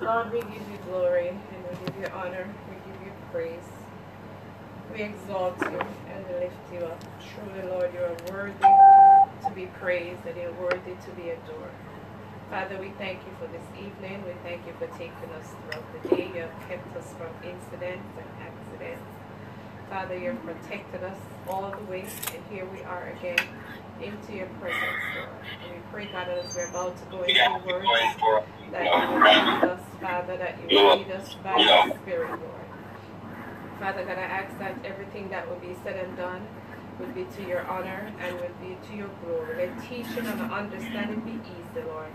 Lord, we give you glory and we give you honor. We give you praise. We exalt you and we lift you up. Truly, Lord, you are worthy to be praised and you're worthy to be adored. Father, we thank you for this evening. We thank you for taking us throughout the day. You have kept us from incidents and accidents. Father, you have protected us all the way, and here we are again into your presence, Lord. And we pray, God, as we're about to go into your word, that you will lead us, Father, that you will lead us by your Spirit, Lord. Father God, I ask that everything that will be said and done would be to your honor and would be to your glory. Let teaching and understanding be easy, Lord.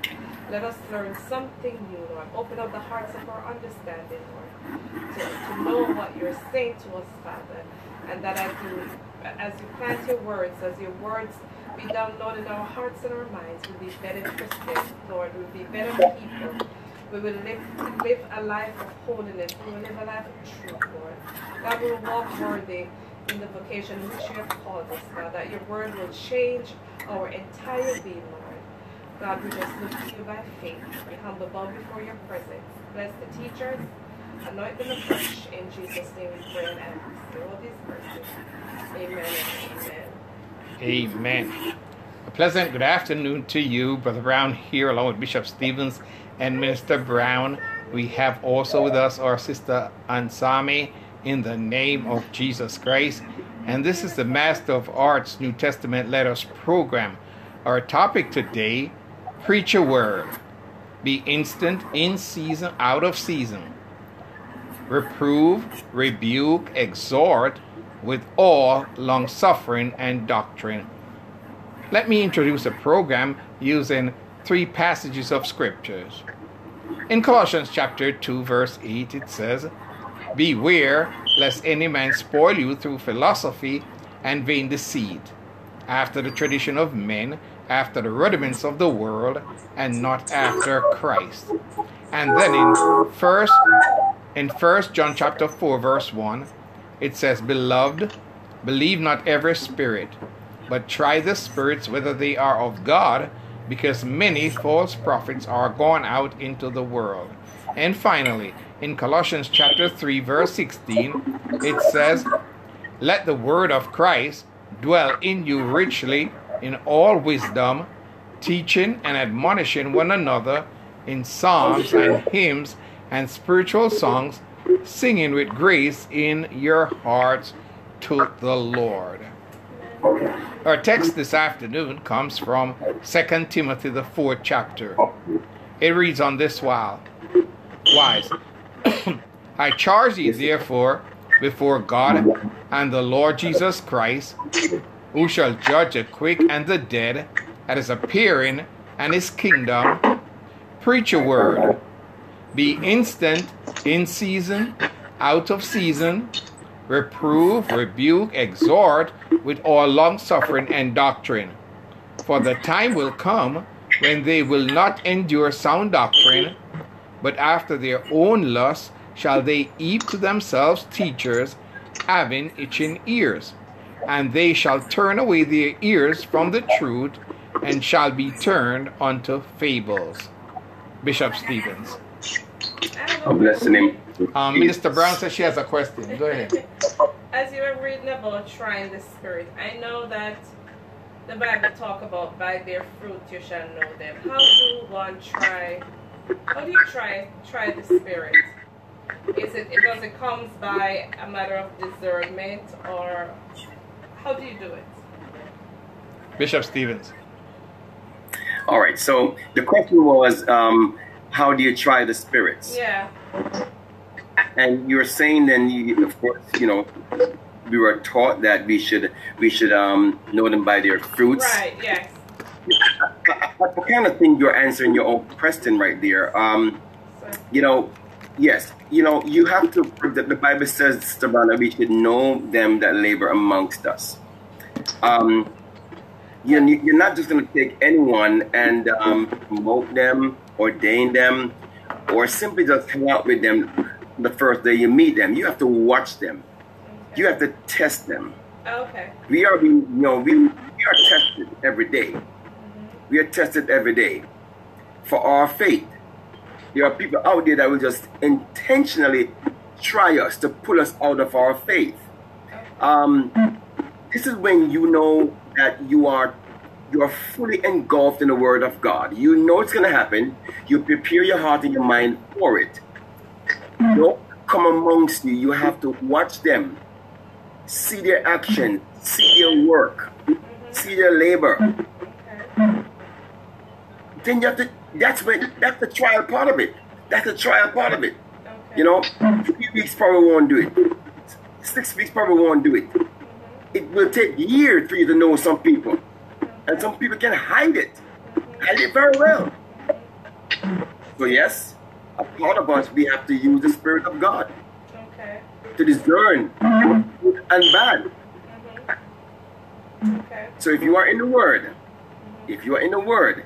Let us learn something new, Lord. Open up the hearts of our understanding, Lord, to, to know what you're saying to us, Father. And that as you as you plant your words, as your words be downloaded in our hearts and our minds, we'll be better Christians, Lord. We'll be better people. We will live, live a life of holiness. We will live a life of truth, Lord. God will walk worthy in the vocation which you have called us, God, that your word will change our entire being, Lord. God, we just look to you by faith. We humble bow before your presence. Bless the teachers, anoint them afresh. In Jesus' name we pray and ask all these mercies. Amen and amen. Amen. A pleasant good afternoon to you, Brother Brown, here along with Bishop Stevens and Minister Brown. We have also with us our sister Ansami in the name of Jesus Christ. And this is the Master of Arts New Testament Letters program. Our topic today Preach a Word. Be instant, in season, out of season. Reprove, rebuke, exhort with all long suffering and doctrine. Let me introduce a program using three passages of scriptures. In Colossians chapter 2, verse 8, it says, Beware lest any man spoil you through philosophy and vain deceit, after the tradition of men, after the rudiments of the world, and not after Christ. And then in first in first John chapter 4, verse 1, it says, Beloved, believe not every spirit, but try the spirits whether they are of God, because many false prophets are gone out into the world. And finally, in Colossians chapter 3 verse 16, it says, "Let the word of Christ dwell in you richly in all wisdom, teaching and admonishing one another in psalms and hymns and spiritual songs, singing with grace in your hearts to the Lord." Our text this afternoon comes from 2 Timothy the 4th chapter. It reads on this while wise I charge thee, therefore, before God and the Lord Jesus Christ, who shall judge the quick and the dead at his appearing and his kingdom, preach a word. Be instant in season, out of season, reprove, rebuke, exhort with all long suffering and doctrine. For the time will come when they will not endure sound doctrine, but after their own lust shall they heap to themselves teachers having itching ears, and they shall turn away their ears from the truth and shall be turned unto fables. Bishop Stevens. I'm listening. Um, Minister Brown says she has a question. Go ahead. As you were reading about trying the spirit, I know that the Bible talk about by their fruit you shall know them. How do one try? How do you try try the spirit? Is it, it does it comes by a matter of discernment or how do you do it? Bishop Stevens. All right. So the question was, um, how do you try the spirits? Yeah. And you're saying then, you, of course, you know, we were taught that we should we should um, know them by their fruits. Right. Yes. What kind of thing you're answering your own question right there? Um, you know, yes, you know, you have to. The, the Bible says, Savannah, we should know them that labor amongst us. Um, you know, you're not just going to take anyone and um, promote them, ordain them, or simply just hang out with them the first day you meet them. You have to watch them. Okay. You have to test them. Okay. We are, being, you know, we, we are tested every day. Mhm. We are tested every day for our faith. There are people out there that will just intentionally try us to pull us out of our faith. Um, this is when you know that you are you are fully engulfed in the Word of God. You know it's going to happen. You prepare your heart and your mind for it. Don't come amongst you. You have to watch them, see their action, see their work, see their labor. Then you have to. That's when that's the trial part of it. That's the trial part of it. You know, three weeks probably won't do it. Six weeks probably won't do it. It will take years for you to know some people. And some people can hide it. Hide it very well. So yes, a part of us we have to use the Spirit of God Okay. to discern good and bad. Mm-hmm. Okay. So if you are in the Word, if you are in the Word,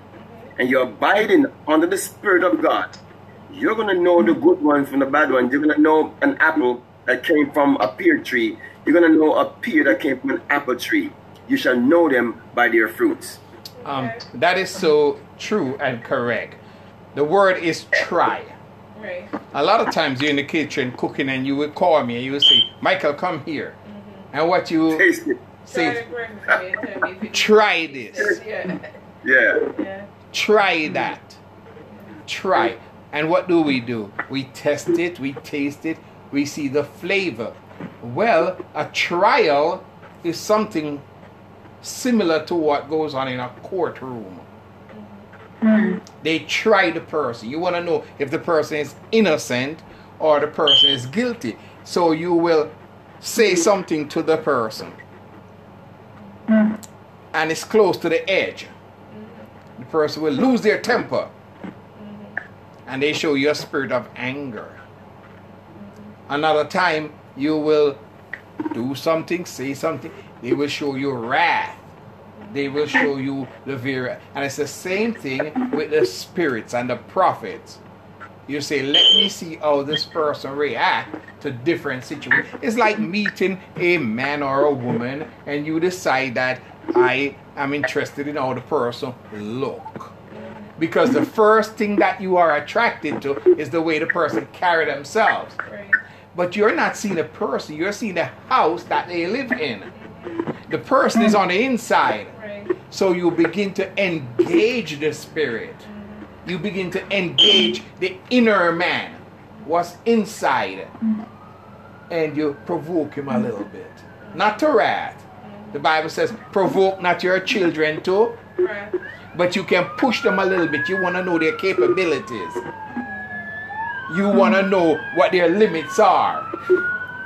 and you're abiding under the Spirit of God, you're gonna know the good ones from the bad ones. You're gonna know an apple that came from a pear tree. You're gonna know a pear that came from an apple tree. You shall know them by their fruits. Um, that is so true and correct. The word is try. Right. A lot of times you're in the kitchen cooking and you will call me and you will say, Michael, come here. And what you Taste it. Try say, to work with me and tell me if it- try this, Yeah. Yeah. Yeah. try that, try. And what do we do? We test it, we taste it, we see the flavor. Well, a trial is something similar to what goes on in a courtroom. Mm-hmm. They try the person. You want to know if the person is innocent or the person is guilty. So you will say something to the person. Mm-hmm. And it's close to the edge. The person will lose their temper. Mm-hmm. And they show you a spirit of anger. Another time you will do something, say something, they will show you wrath. They will show you the very and it's the same thing with the spirits and the prophets. You say, let me see how this person react to different situations. It's like meeting a man or a woman and you decide that I am interested in how the person look. Because the first thing that you are attracted to is the way the person carry themselves. Right. But you're not seeing a person, you're seeing the house that they live in. The person is on the inside. Right. So you begin to engage the spirit. You begin to engage the inner man, what's inside. And you provoke him a little bit. Not to wrath. The Bible says, provoke not your children to, Right. but you can push them a little bit. You want to know their capabilities. You want to know what their limits are.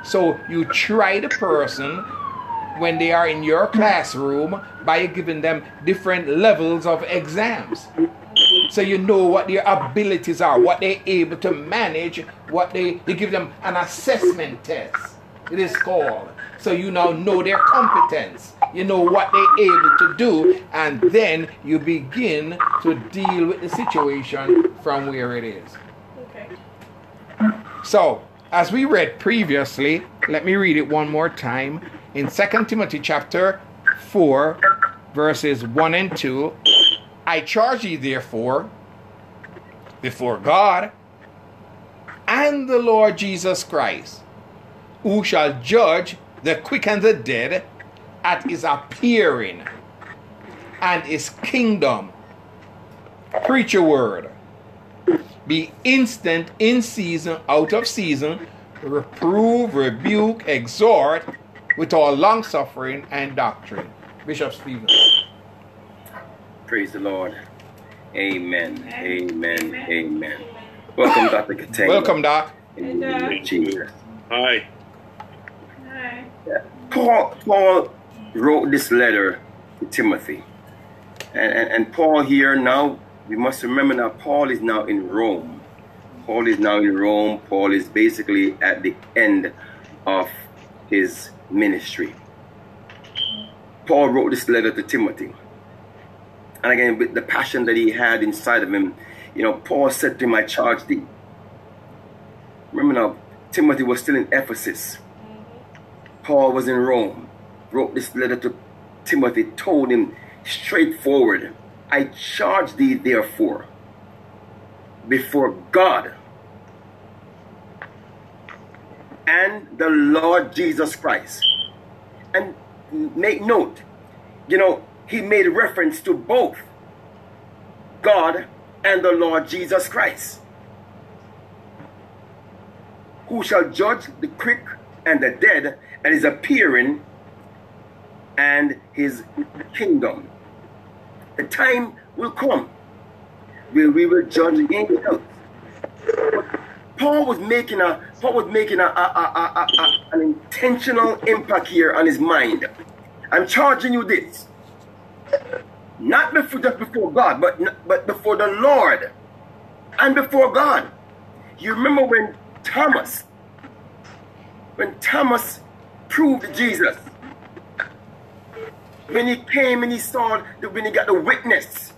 So you try the person when they are in your classroom by giving them different levels of exams. So you know what their abilities are, what they're able to manage, what they, you give them an assessment test. It is called. So you now know their competence. You know what they're able to do, and then you begin to deal with the situation from where it is. Okay. So, as we read previously, let me read it one more time. In 2 Timothy chapter 4, verses 1 and 2, I charge ye therefore before God and the Lord Jesus Christ, who shall judge the quick and the dead at his appearing and his kingdom. Preach a word. Be instant in season, out of season, reprove, rebuke, exhort with all long suffering and doctrine. Bishop Stevens. Praise the Lord. Amen. Amen. Amen. Welcome, Dr. Katanga. Welcome, Doc. In the name of Jesus. Hi. Hi. Paul, Paul wrote this letter to Timothy. And, and, and Paul here now, we must remember now, Paul is now in Rome. Paul is now in Rome. Paul is basically at the end of his ministry. Paul wrote this letter to Timothy. And again, with the passion that he had inside of him, you know, Paul said to him, I charge thee. Remember now, Timothy was still in Ephesus. Paul was in Rome, wrote this letter to Timothy, told him straightforward, I charge thee therefore. before God and the Lord Jesus Christ. And make note, you know, he made reference to both God and the Lord Jesus Christ, who shall judge the quick and the dead, and is appearing and his kingdom. The time will come where we will judge angels. Paul was making a Paul was making a, a, a, a, an intentional impact here on his mind. I'm charging you this, not before just before God, but but before the Lord, and before God. You remember when Thomas, when Thomas proved Jesus, when he came and he saw when he got the witness,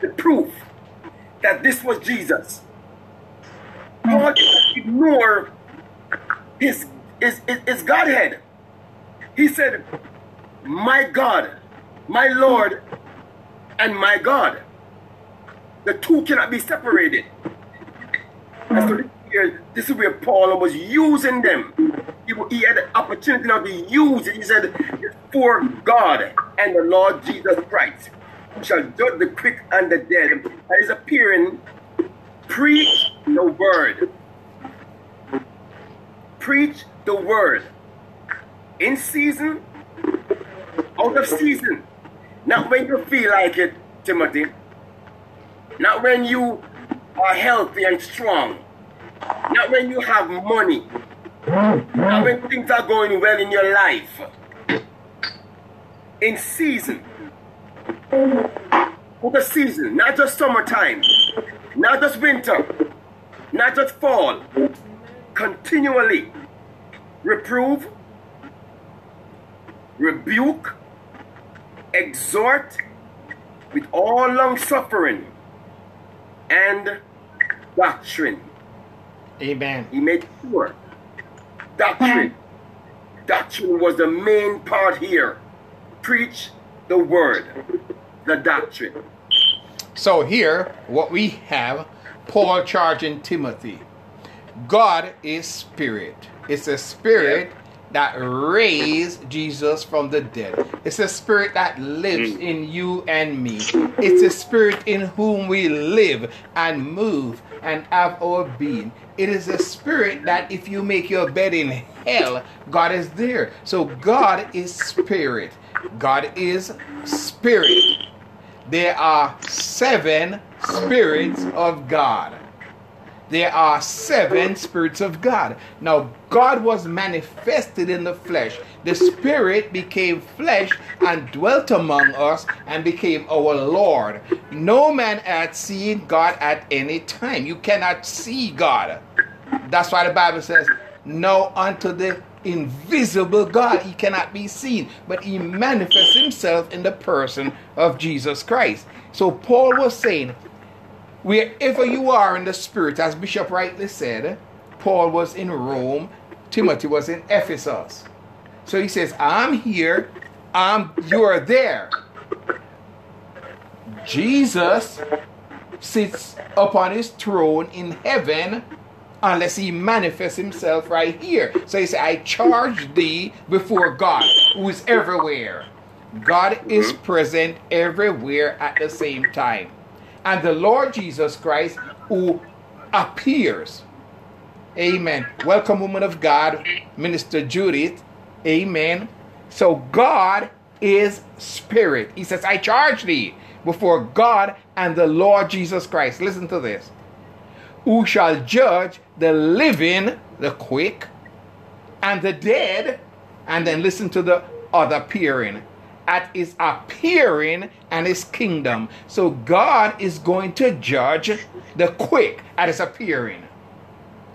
the proof that this was Jesus. God ignore his, his, his Godhead. He said, My God, my Lord, and my God. The two cannot be separated. And so this, is where Paul was using them. He, he had the opportunity now to use it. He said, For God and the Lord Jesus Christ, who shall judge the quick and the dead, and is appearing Preach the word. Preach the word. In season, out of season. Not when you feel like it, Timothy. Not when you are healthy and strong. Not when you have money. Not when things are going well in your life. In season. For the season, not just summertime. Not just winter, not just fall. Continually reprove, rebuke, exhort with all long suffering and doctrine. Amen. He made sure doctrine. Doctrine was the main part here. Preach the word, the doctrine. So here, what we have, Paul charging Timothy. God is spirit. It's a spirit that raised Jesus from the dead. It's a spirit that lives mm. in you and me. It's a spirit in whom we live and move and have our being. It is a spirit that if you make your bed in hell, God is there. So God is spirit. God is spirit there are seven spirits of God. There are seven spirits of God. Now, God was manifested in the flesh. The Spirit became flesh and dwelt among us and became our Lord. No man had seen God at any time. You cannot see God. That's why the Bible says, No unto the invisible God. He cannot be seen, but he manifests himself in the person of Jesus Christ. So Paul was saying, wherever you are in the spirit, as Bishop rightly said, Paul was in Rome, Timothy was in Ephesus. So he says, I'm here, I'm you are there. Jesus sits upon his throne in heaven unless he manifests himself right here. So he said, I charge thee before God, who is everywhere. God is present everywhere at the same time. And the Lord Jesus Christ, who appears. Amen. Welcome, woman of God, Minister Judith. Amen. So God is spirit. He says, I charge thee before God and the Lord Jesus Christ. Listen to this who shall judge the living, the quick, and the dead. And then listen to the other appearing. At his appearing and his kingdom. So God is going to judge the quick at his appearing,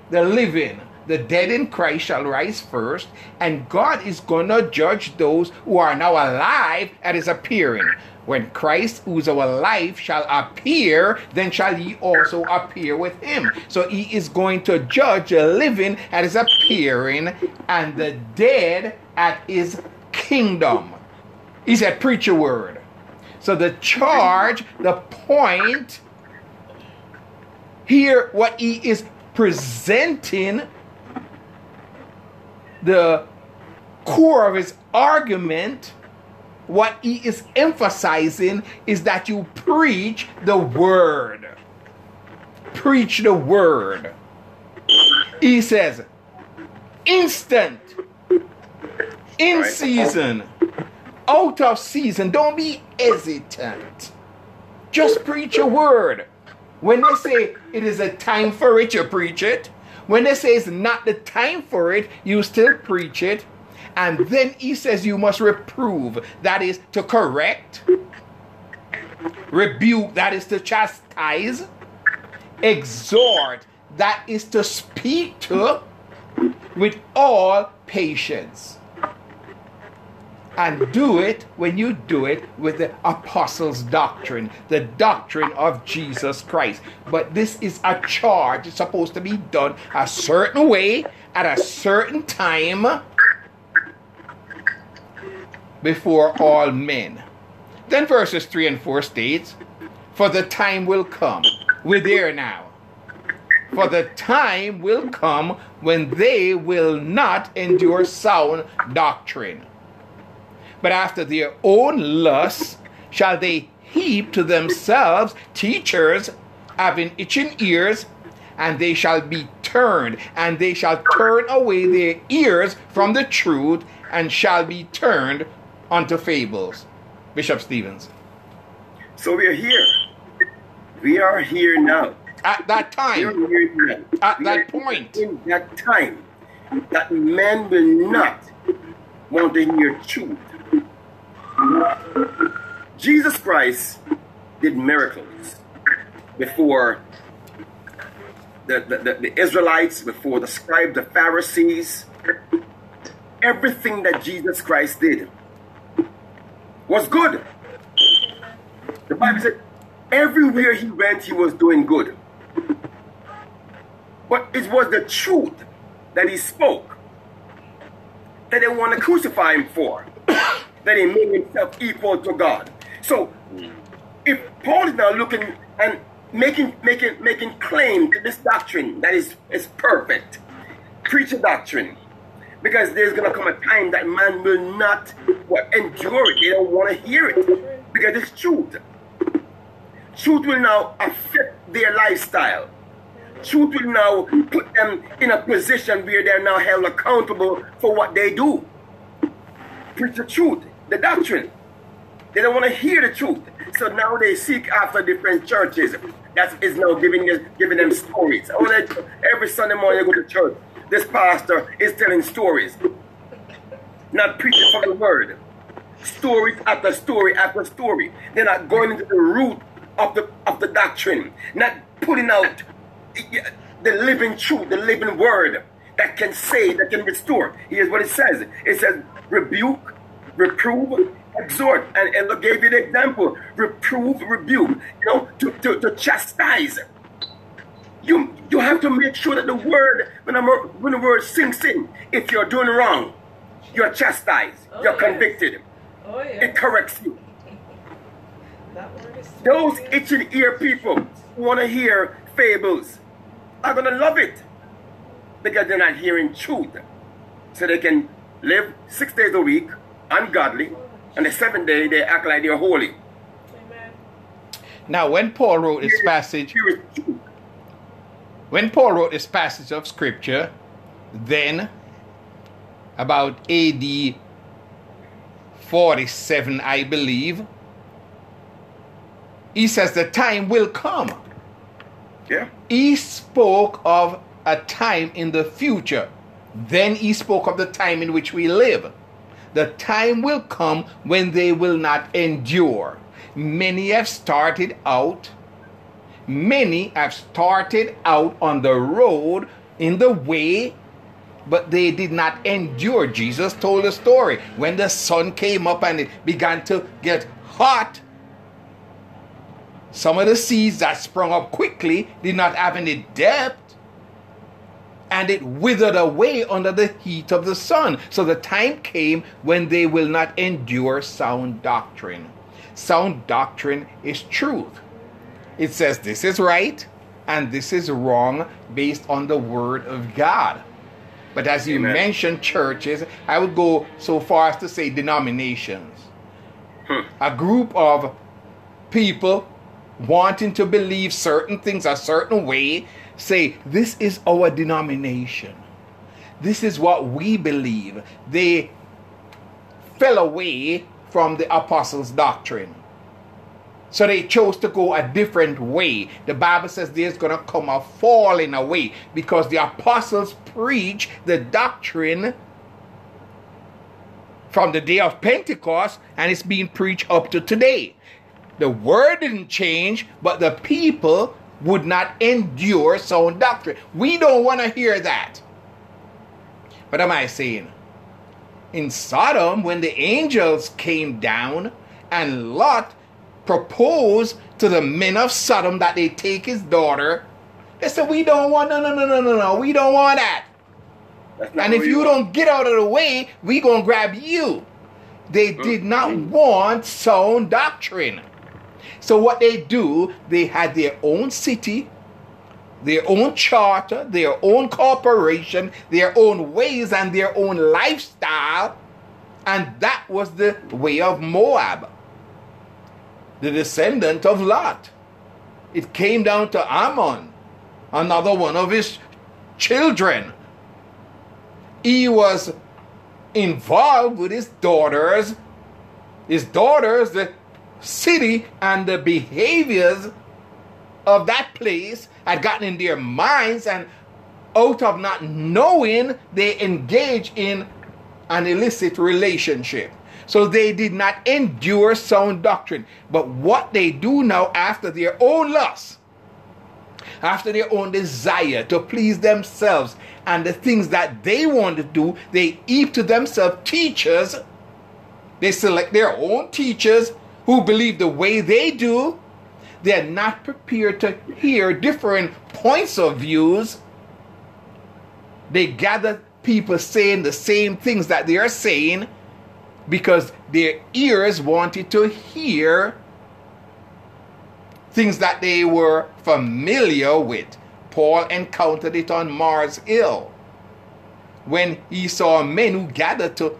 the living. The dead in Christ shall rise first, and God is going to judge those who are now alive at his appearing. When Christ, who is our life, shall appear, then shall ye also appear with him. So he is going to judge the living at his appearing and the dead at his kingdom. He said, Preach a word. So the charge, the point Here, what he is presenting, the core of his argument, what he is emphasizing is that you preach the word. Preach the word. He says, instant, in season, out of season. Don't be hesitant. Just preach a word. When they say it is a time for it, you preach it. When they say it's not the time for it, you still preach it. And then he says you must reprove, that is to correct, rebuke, that is to chastise, exhort, that is to speak to with all patience. And do it when you do it with the apostles' doctrine, the doctrine of Jesus Christ. But this is a charge. It's supposed to be done a certain way at a certain time before all men. Then verses 3 and 4 states, For the time will come. We're there now. For the time will come when they will not endure sound doctrine. But after their own lusts shall they heap to themselves teachers having itching ears, and they shall be turned, and they shall turn away their ears from the truth, and shall be turned unto fables. Bishop Stevens. So we are here. We are here now. At that time. At We that point. In that time, that men will not want to hear truth. Jesus Christ did miracles before the, the, the, the Israelites, before the scribes, the Pharisees. Everything that Jesus Christ did was good. The Bible said everywhere he went, he was doing good. But it was the truth that he spoke that they want to crucify him for. That he made himself equal to God. So if Paul is now looking and making making making claim to this doctrine that is is perfect, preach a doctrine. Because there's gonna come a time that man will not what, endure it. They don't want to hear it. Because it's truth. Truth will now affect their lifestyle. Truth will now put them in a position where they're now held accountable for what they do. Preach the truth, the doctrine. They don't want to hear the truth. So now they seek after different churches that is now giving them, giving them stories. Every Sunday morning you go to church, this pastor is telling stories, not preaching from the word. Stories after story after story. They're not going into the root of the of the doctrine, not putting out the living truth, the living word that can save, that can restore. Here's what it says. It says rebuke, reprove, exhort. And, and look, gave you the example. Reprove, rebuke, you know, to, to, to chastise. You you have to make sure that the word, when the, wor- when the word sinks in, if you're doing wrong, you're chastised, Oh, you're yes. convicted. Oh yeah. It corrects you. That word is sweet. Those itching ear people who want to hear fables are going to love it because they're not hearing truth. So they can live six days a week, ungodly, and the seventh day they act like they're holy. Amen. Now, when Paul wrote this passage, Here is truth. when Paul wrote this passage of scripture, then about AD 47, I believe, he says the time will come. Yeah. He spoke of a time in the future. Then he spoke of the time in which we live. The time will come when they will not endure. Many have started out Many have started out on the road in the way, but they did not endure. Jesus told a story when the sun came up and it began to get hot. Some of the seeds that sprung up quickly did not have any depth, and it withered away under the heat of the sun. So the time came when they will not endure sound doctrine. Sound doctrine is truth. It says this is right, and this is wrong based on the Word of God. But as you Amen. mentioned churches, I would go so far as to say denominations. Hmm. A group of people wanting to believe certain things a certain way say, This is our denomination. This is what we believe. They fell away from the apostles' doctrine. So they chose to go a different way. The Bible says there's going to come a falling away because the apostles preach the doctrine from the day of Pentecost and it's being preached up to today. The word didn't change, but the people would not endure sound doctrine. We don't want to hear that. What am I saying? In Sodom, when the angels came down and Lot proposed to the men of Sodom that they take his daughter, they said, We don't want, no, no, no, no, no, no, we don't want that. And if you don't get out of the way, we gonna grab you. They did not want sound doctrine. So what they do, they had their own city, their own charter, their own corporation, their own ways and their own lifestyle, and that was the way of Moab, the descendant of Lot. It came down to Ammon, another one of his children he was involved with his daughters, his daughters, the city, and the behaviors of that place had gotten in their minds, and out of not knowing, they engage in an illicit relationship. So they did not endure sound doctrine. But what they do now after their own lust, after their own desire to please themselves and the things that they want to do, they heap to themselves teachers. They select their own teachers who believe the way they do. They're not prepared to hear different points of views. They gather people saying the same things that they are saying because their ears wanted to hear things that they were familiar with. Paul encountered it on Mars Hill when he saw men who gathered to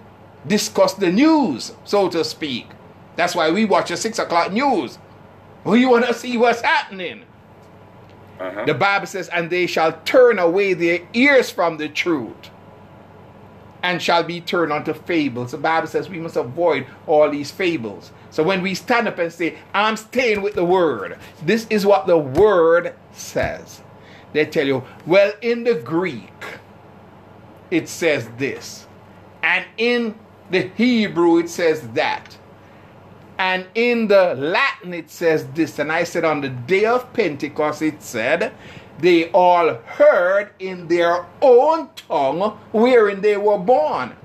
discuss the news, so to speak. That's why we watch the six o'clock news. We want to see what's happening. Uh-huh. The Bible says, and they shall turn away their ears from the truth and shall be turned unto fables. The Bible says we must avoid all these fables. So when we stand up and say, I'm staying with the word, this is what the word says. They tell you, well, in the Greek, it says this, and in the Hebrew, it says that. And in the Latin, it says this. And I said, on the day of Pentecost, it said, they all heard in their own tongue wherein they were born.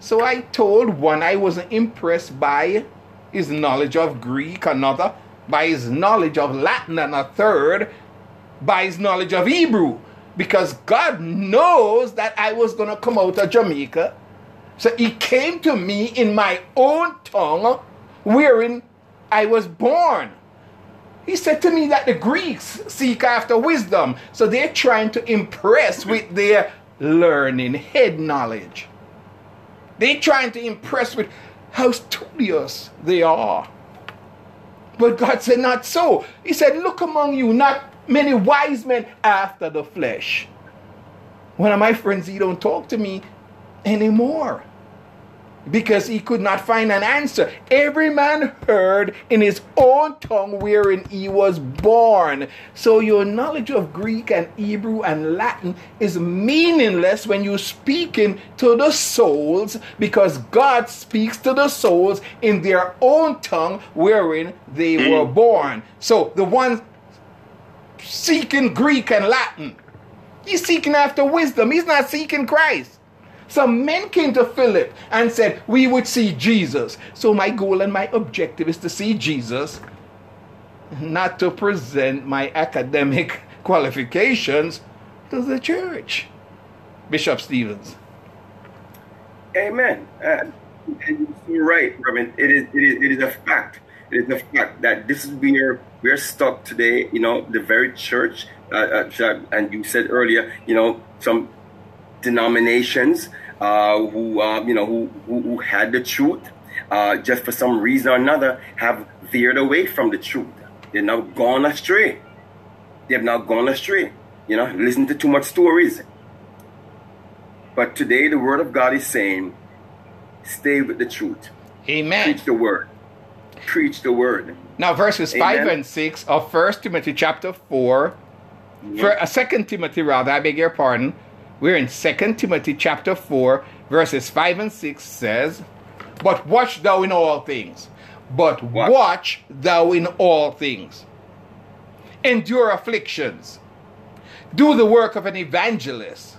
So I told one I wasn't impressed by his knowledge of Greek, another by his knowledge of Latin, and a third by his knowledge of Hebrew. Because God knows that I was going to come out of Jamaica. So he came to me in my own tongue wherein I was born. He said to me that the Greeks seek after wisdom. So they're trying to impress with their learning, head knowledge. They're trying to impress with how studious they are. But God said, Not so. He said, Look among you, not many wise men after the flesh. One of my friends, he don't talk to me anymore because he could not find an answer. Every man heard in his own tongue wherein he was born. So your knowledge of Greek and Hebrew and Latin is meaningless when you're speaking to the souls because God speaks to the souls in their own tongue wherein they mm. were born. So the one seeking Greek and Latin, he's seeking after wisdom. He's not seeking Christ. Some men came to Philip and said, We would see Jesus. So, my goal and my objective is to see Jesus, not to present my academic qualifications to the church. Bishop Stevens. Amen. Uh, and you're right, Reverend. It is, it is, it is a fact. It is a fact that this is where we're stuck today. You know, the very church, uh, uh, and you said earlier, you know, some denominations uh, who, uh, you know, who, who, who had the truth, uh, just for some reason or another, have veered away from the truth. They've now gone astray. They have now gone astray. You know, listen to too much stories. But today, the Word of God is saying, stay with the truth. Amen. Preach the Word. Preach the Word. Now, verses Amen. 5 and 6 of First Timothy chapter 4, for, uh, 2 Timothy rather, I beg your pardon. We're in 2 Timothy chapter 4, verses 5 and 6 says, But watch thou in all things. But Watch. watch thou in all things. Endure afflictions. Do the work of an evangelist.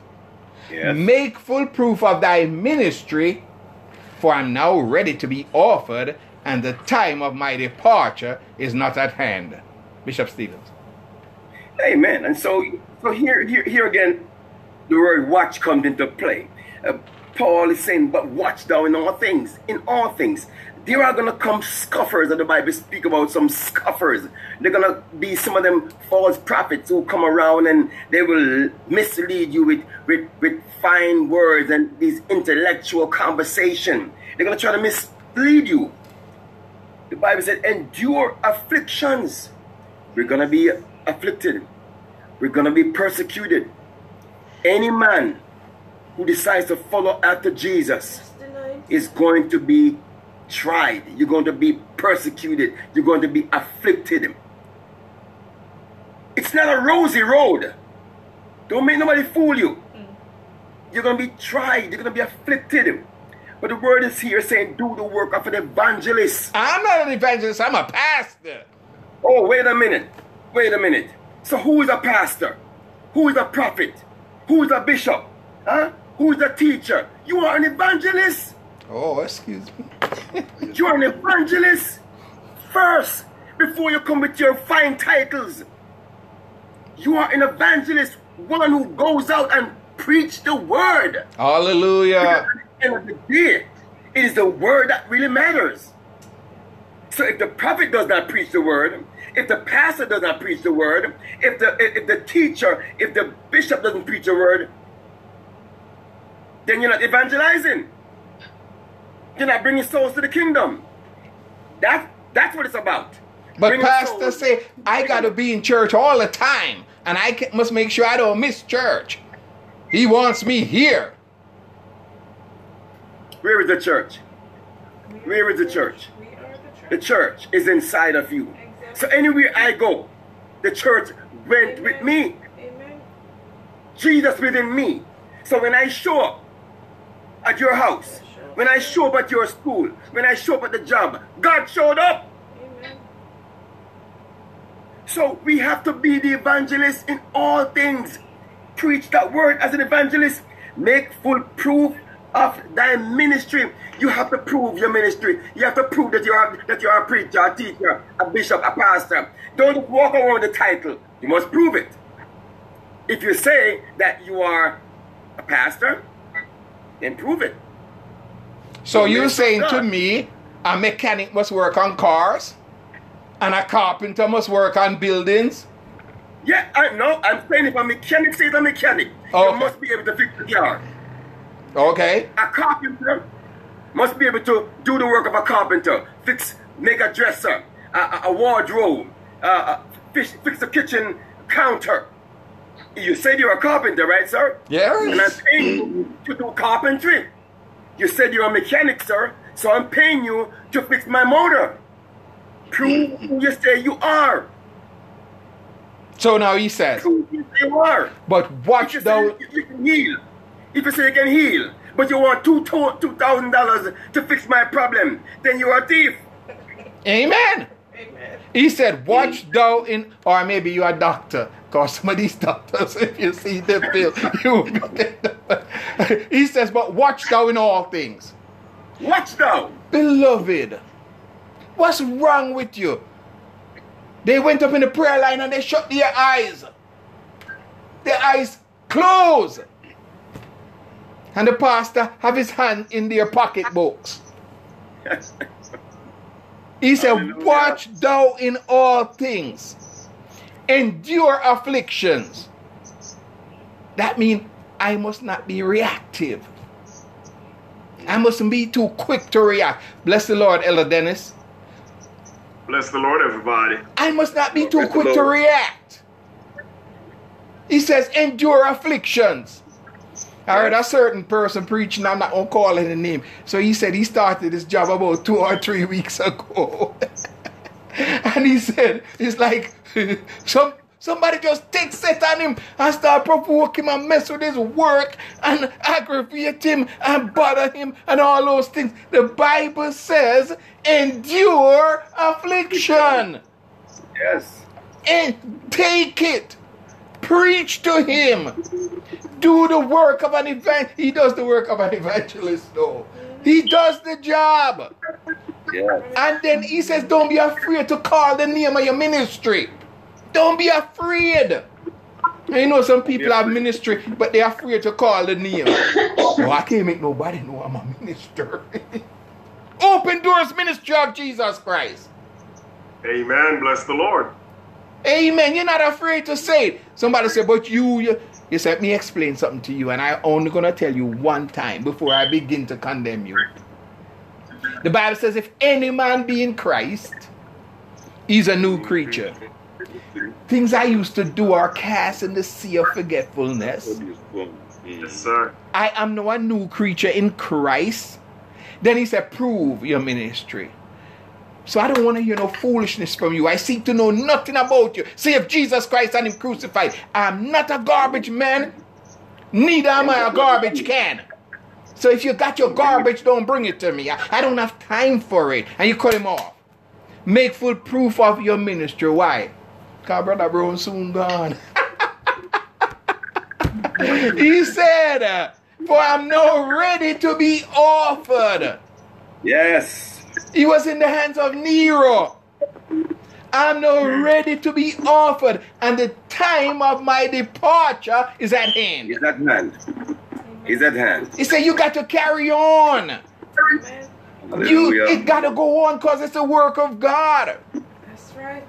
Yes. Make full proof of thy ministry, for I'm now ready to be offered, and the time of my departure is not at hand. Bishop Stevens. Amen. And so, so here, here, here again, the word watch comes into play. Uh, Paul is saying, but watch thou in all things, in all things. There are to come scoffers, and the Bible speak about some scoffers. They're to be some of them false prophets who come around and they will mislead you with, with, with fine words and these intellectual conversation. They're to try to mislead you. The Bible said, endure afflictions. We're to be afflicted. We're to be persecuted. Any man who decides to follow after Jesus is going to be tried. You're going to be persecuted. You're going to be afflicted. It's not a rosy road. Don't make nobody fool you. Mm. You're going to be tried. You're going to be afflicted. But the word is here saying, do the work of an evangelist. I'm not an evangelist, I'm a pastor. Oh, wait a minute. Wait a minute. So who is a pastor? Who is a prophet? Who is a bishop? Huh? Who is a teacher? You are an evangelist. Oh, excuse me. You are an evangelist first before you come with your fine titles. You are an evangelist, one who goes out and preach the word. Hallelujah. At the end of the day, it is the word that really matters. So if the prophet does not preach the word, if the pastor does not preach the word, if the if the teacher, if the bishop doesn't preach the word, then you're not evangelizing. You're not bringing souls to the kingdom. That that's what it's about. But Bringing pastor say I got to be in church all the time, and I ca- must make sure I don't miss church. He wants me here. Where is the church? Where is the church? We are the church. The church is inside of you. So anywhere I go, the church went with me. Amen. Jesus within me. So when I show up at your house, when I show up at your school, when I show up at the job, God showed up. Amen. So we have to be the evangelist in all things. Preach that word as an evangelist. Make full proof of thy ministry. You have to prove your ministry. You have to prove that you are that you are a preacher, a teacher, a bishop, a pastor. Don't walk around the title. You must prove it. If you say that you are a pastor, then prove it. So you're saying to me, a mechanic must work on cars, and a carpenter must work on buildings? Yeah, I know. I'm saying if a mechanic says a mechanic, Okay. you must be able to fix the car. Okay. A carpenter must be able to do the work of a carpenter, fix, make a dresser, a, a, a wardrobe, uh, uh, fix, fix a kitchen counter. You said you're a carpenter, right, sir? Yes. And I'm paying you to do carpentry. You said you're a mechanic, sir, so I'm paying you to fix my motor. Prove who you say you are. So now he says, Prove who you are. but watch you say you, you can heal, if you say you can heal, but you want two two thousand dollars to fix my problem, then you are a thief. Amen. Amen. He said, watch thou in, or maybe you're a doctor. Because some of these doctors, if you see them bill, you will be He says, but watch thou in all things. Watch thou. Beloved, what's wrong with you? They went up in the prayer line and they shut their eyes. Their eyes closed. And the pastor have his hand in their pocketbooks. He said, Hallelujah. Watch thou in all things, endure afflictions. That means I must not be reactive. I mustn't be too quick to react. Bless the Lord, Ella Dennis. Bless the Lord, everybody. I must not be too Bless quick to react. He says, endure afflictions. I heard a certain person preaching, I'm not gonna call any name. So he said he started this job about two or three weeks ago. and he said, it's like some somebody just takes set on him and start provoke him and mess with his work and aggravate him and bother him and all those things. The Bible says, endure affliction Yes. and take it. Preach to him. Do the work of an event. He does the work of an evangelist, though. He does the job. Yes. And then he says, Don't be afraid to call the name of your ministry. Don't be afraid. And you know, some people have ministry, but they're afraid to call the name. oh, I can't make nobody know I'm a minister. Open Doors Ministry of Jesus Christ. Amen. Bless the Lord. Amen. You're not afraid to say it. Somebody said, but you, you, you said, me explain something to you, and I only gonna tell you one time before I begin to condemn you. The Bible says, if any man be in Christ, he's a new creature. Things I used to do are cast in the sea of forgetfulness. Yes, sir. I am now a new creature in Christ. Then he said, prove your ministry. So I don't want to hear no foolishness from you. I seek to know nothing about you. See if Jesus Christ and Him crucified. I'm not a garbage man. Neither am I a garbage can. So if you got your garbage, don't bring it to me. I, I don't have time for it. And you cut him off. Make full proof of your ministry. Why? Because Brother Brown soon gone. he said, For I'm now ready to be offered. Yes. He was in the hands of Nero. I'm now ready to be offered, and the time of my departure is at hand. Is at hand. Is at hand. He said, You got to carry on. Amen. You, it got to go on because it's the work of God. That's right.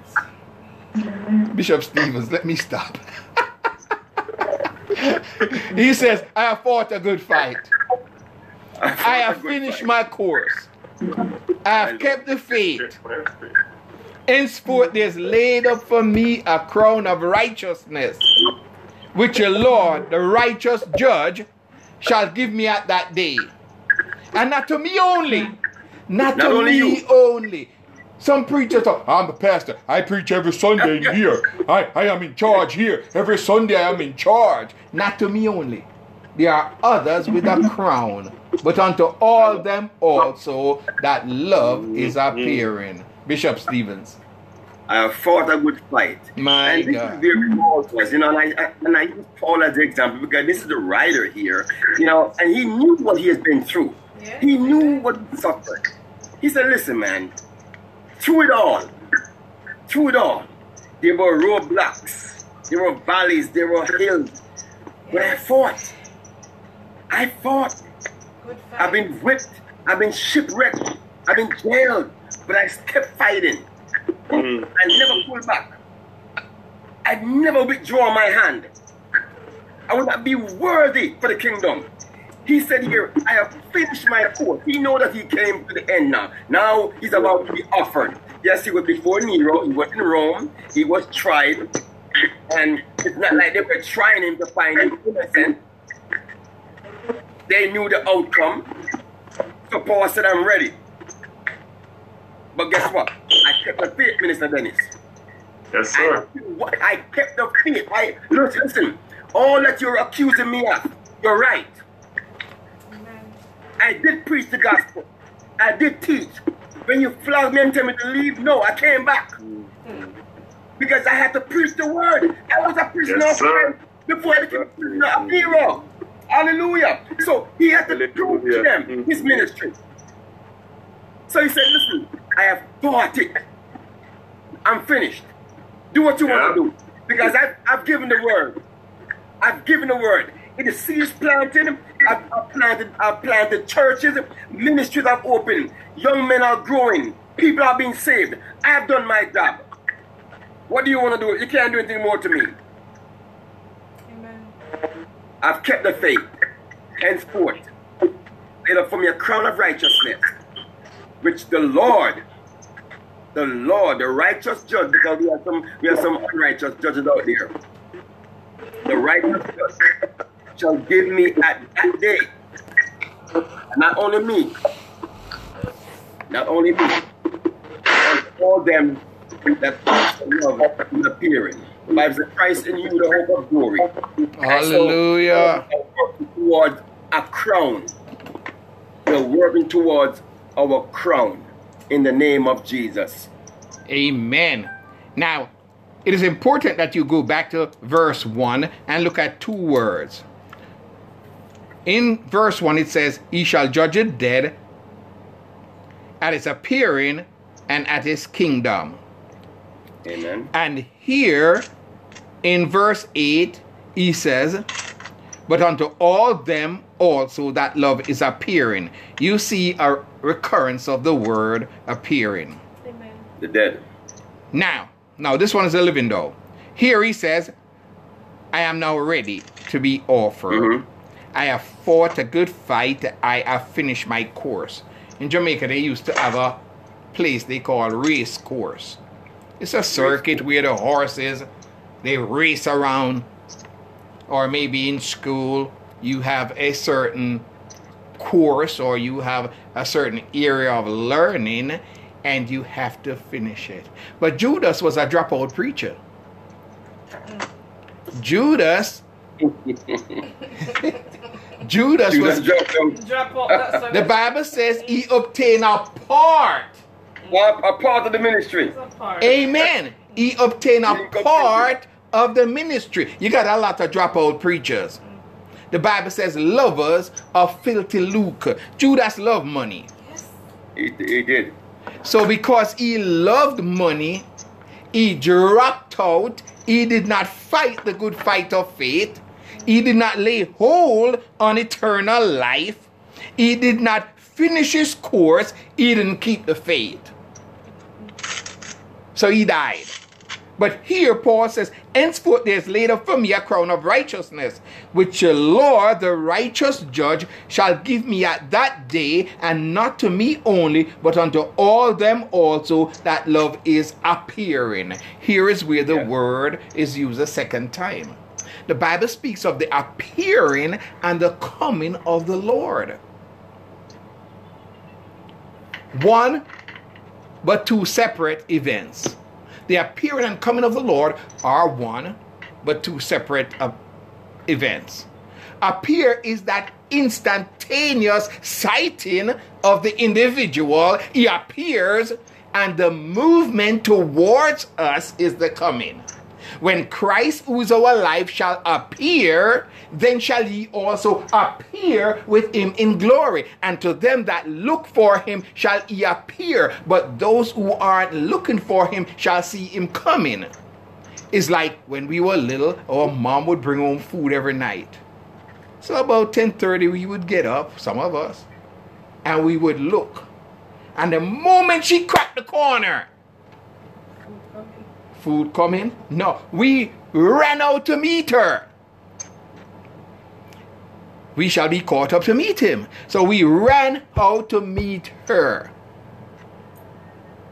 Bishop Stevens, let me stop. he says, I have fought a good fight. I have finished my course. I have kept the faith. Henceforth there's laid up for me a crown of righteousness, which the Lord, the righteous judge, shall give me at that day. And not to me only. Not, Not to only me you. only. Some preachers talk, I'm the pastor. I preach every Sunday here. I, I am in charge here. Every Sunday I am in charge. Not to me only. There are others with a crown. But unto all them also that love is mm-hmm. appearing. Bishop Stevens. I have fought a good fight. My and this God. is very Paul to us, you know, and I, I and I use Paul as the example because this is the writer here, you know, and he knew what he has been through. Yeah. He knew what he suffered. He said, "Listen, man, through it all, through it all, there were roadblocks, there were valleys, there were hills, but I fought. I fought. Good fight. I've been whipped. I've been shipwrecked. I've been jailed, but I kept fighting. Mm. I never pulled back. I never withdraw my hand. I would not be worthy for the kingdom. He said here, I have finished my course. He know that he came to the end now. Now he's about to be offered. Yes, he was before Nero. He was in Rome. He was tried. And it's not like they were trying him to find him innocent. They knew the outcome. So Paul said, I'm ready. But guess what? I kept the faith, Minister Dennis. Yes, I, sir. I kept the faith. I listen, all that you're accusing me of, you're right. Amen. I did preach the gospel. I did teach. When you flogged me and tell me to leave, no, I came back. Because I had to preach the word. I was a prisoner Yes, of. Christ before I became a prisoner of Nero. Hallelujah. So he had to prove to them mm-hmm. his ministry. So he said, listen, I have fought it. I'm finished. Do what you Yeah. want to do. Because I've, I've given the word. I've given the word. It is seeds planted. I've, I've planted. I've planted churches. Ministries have opened. Young men are growing. People are being saved. I have done my job. What do you want to do? You can't do anything more to me. I've kept the faith. Henceforth, laid up me a crown of righteousness, which the Lord, the Lord, the righteous judge, because we have some we have some unrighteous judges out there. The righteous judge shall give me at that day. Not only me, not only me, but all them that love appearing. By the Christ in you, the hope of glory. Hallelujah. So, working towards a crown. We're working towards our crown in the name of Jesus. Amen. Now, it is important that you go back to verse 1 and look at two words. In verse 1, it says, He shall judge the dead at his appearing and at his kingdom. Amen. And here in verse 8, he says, But unto all them also that love is appearing. You see a recurrence of the word appearing. Amen. The dead. Now, now this one is a living though. Here he says, I am now ready to be offered. Mhm. I have fought a good fight. I have finished my course. In Jamaica, they used to have a place they call race course. It's a circuit where the horses they race around, or maybe in school you have a certain course or you have a certain area of learning and you have to finish it. But Judas was a dropout preacher. Judas Judas Judas was dropped out. Drop out that song. the Bible says he obtained a part. A, a part of the ministry. It's a part. Amen. He obtained a part of the ministry. You got a lot of dropout preachers. The Bible says lovers of filthy lucre. Judas loved money. Yes. He, he did. So because he loved money, he dropped out. He did not fight the good fight of faith. He did not lay hold on eternal life. He did not finish his course. He didn't keep the faith. So he died. But here Paul says, Henceforth there is laid up for me a crown of righteousness, which the Lord, the righteous judge, shall give me at that day, and not to me only, but unto all them also that love is appearing. Here is where the Yeah. word is used a second time. The Bible speaks of the appearing and the coming of the Lord. One but two separate events. The appearing and coming of the Lord are one, but two separate uh, events. Appear is that instantaneous sighting of the individual. He appears, and the movement towards us is the coming. When Christ, who is our life, shall appear, then shall ye also appear with him in glory. And to them that look for him shall he appear. But those who aren't looking for him shall see him coming. It's like when we were little, our mom would bring home food every night. So about 10:30 we would get up, some of us, and we would look. And the moment she cracked the corner, food coming? No, we ran out to meet her. We shall be caught up to meet him. So we ran out to meet her.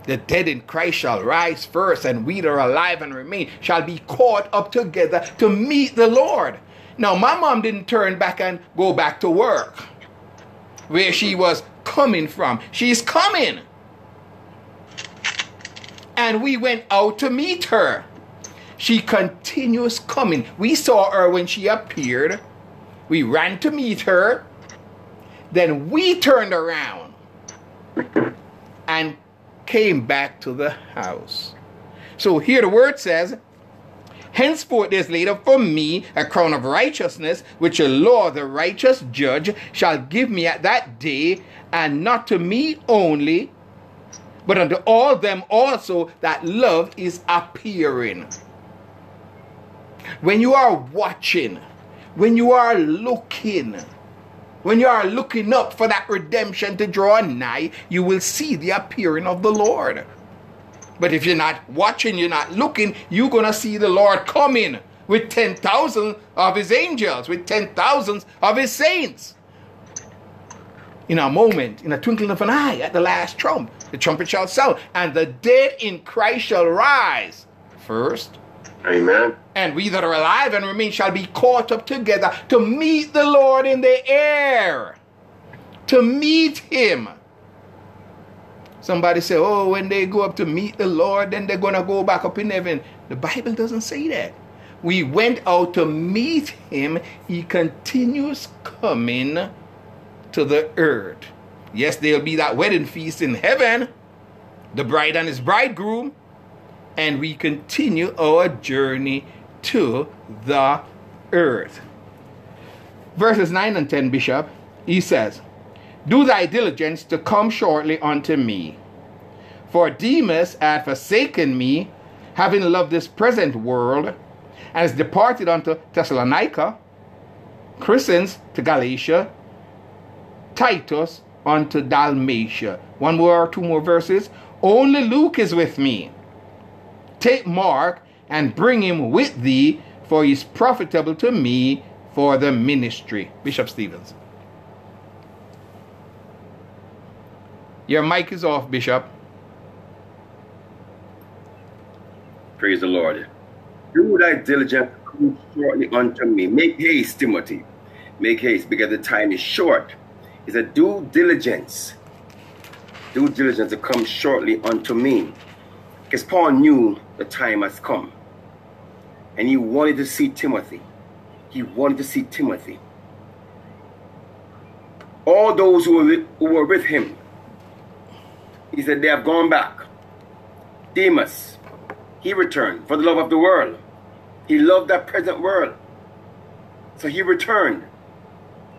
The dead in Christ shall rise first, and we that are alive and remain shall be caught up together to meet the Lord. Now, my mom didn't turn back and go back to work where she was coming from. She's coming and we went out to meet her. She continues coming. We saw her when she appeared. We ran to meet her. Then we turned around and came back to the house. So here the word says, Henceforth is laid up for me a crown of righteousness, which the Lord, the righteous judge, shall give me at that day, and not to me only, but unto all them also that love is appearing. When you are watching, when you are looking, when you are looking up for that redemption to draw nigh, you will see the appearing of the Lord. But if you're not watching, you're not looking, you're going to see the Lord coming with 10,000 of his angels, with 10,000 of his saints. In a moment, in a twinkling of an eye, at the last trump, the trumpet shall sound, and the dead in Christ shall rise first. Amen. And we that are alive and remain shall be caught up together to meet the Lord in the air. To meet him. Somebody say, oh, when they go up to meet the Lord, then they're going to go back up in heaven. The Bible doesn't say that. We went out to meet him. He continues coming to the earth. Yes, there'll be that wedding feast in heaven, the bride and his bridegroom, and we continue our journey to the earth. Verses 9 and 10, Bishop, he says, Do thy diligence to come shortly unto me. For Demas hath forsaken me, having loved this present world, and has departed unto Thessalonica, Crescens to Galatia, Titus unto Dalmatia. One more or two more verses. Only Luke is with me. Take Mark and bring him with thee, for he is profitable to me for the ministry. Bishop Stevens. Your mic is off, Bishop. Praise the Lord. Do thy diligence shortly unto me. Make haste, Timothy. Make haste because the time is short. He said, Due diligence. due diligence to come shortly unto me. Because Paul knew the time has come. And he wanted to see Timothy. He wanted to see Timothy. All those who were who were with him, he said, they have gone back. Demas, he returned for the love of the world. He loved that present world. So he returned.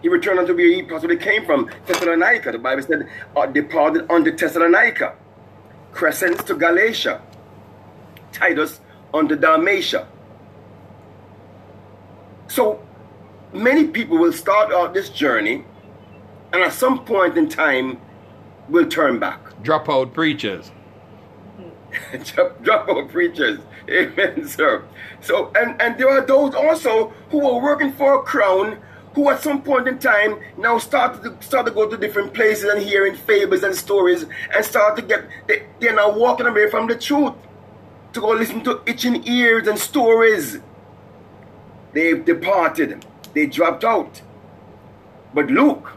He returned unto where he possibly came from, Thessalonica. The Bible said, uh, departed unto Thessalonica. Crescens to Galatia. Titus unto Dalmatia. So many people will start out this journey and at some point in time will turn back. Drop out preachers. drop, drop out preachers. Amen, sir. So and, and there are those also who are working for a crown who at some point in time now start to start to go to different places and hearing fables and stories and start to get they, they're now walking away from the truth to go listen to itching ears and stories. They've departed. They dropped out. But Luke,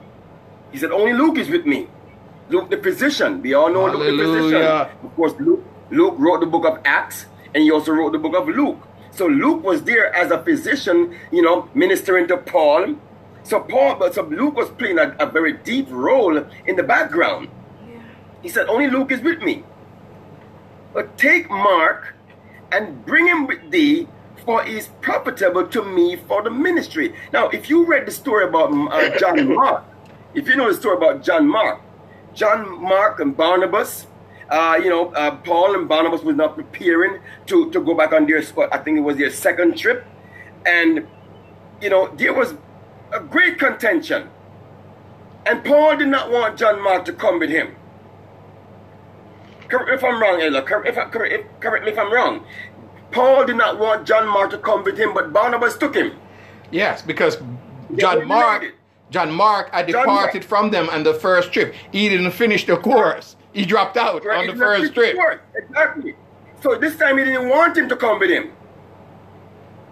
he said, only Luke is with me. Luke the physician. We all know Luke the physician. Of course, Luke, Luke wrote the book of Acts and he also wrote the book of Luke. So Luke was there as a physician, you know, ministering to Paul. So Paul, but so Luke was playing a, a very deep role in the background. Yeah. He said, Only Luke is with me. But take Mark and bring him with thee, for he is profitable to me for the ministry. Now, if you read the story about uh, John Mark, if you know the story about John Mark, John Mark and Barnabas, uh, you know, uh, Paul and Barnabas was not preparing to, to go back on their, I think it was their second trip. And, you know, there was a great contention. And Paul did not want John Mark to come with him. Correct me if I'm wrong, Ella. Correct, if, correct, if, correct me if I'm wrong. Paul did not want John Mark to come with him, but Barnabas took him. Yes, because John Mark. John Mark had departed Mark. from them on the first trip. He didn't finish the course. He dropped out Right, on the first trip. Exactly. So this time he didn't want him to come with him.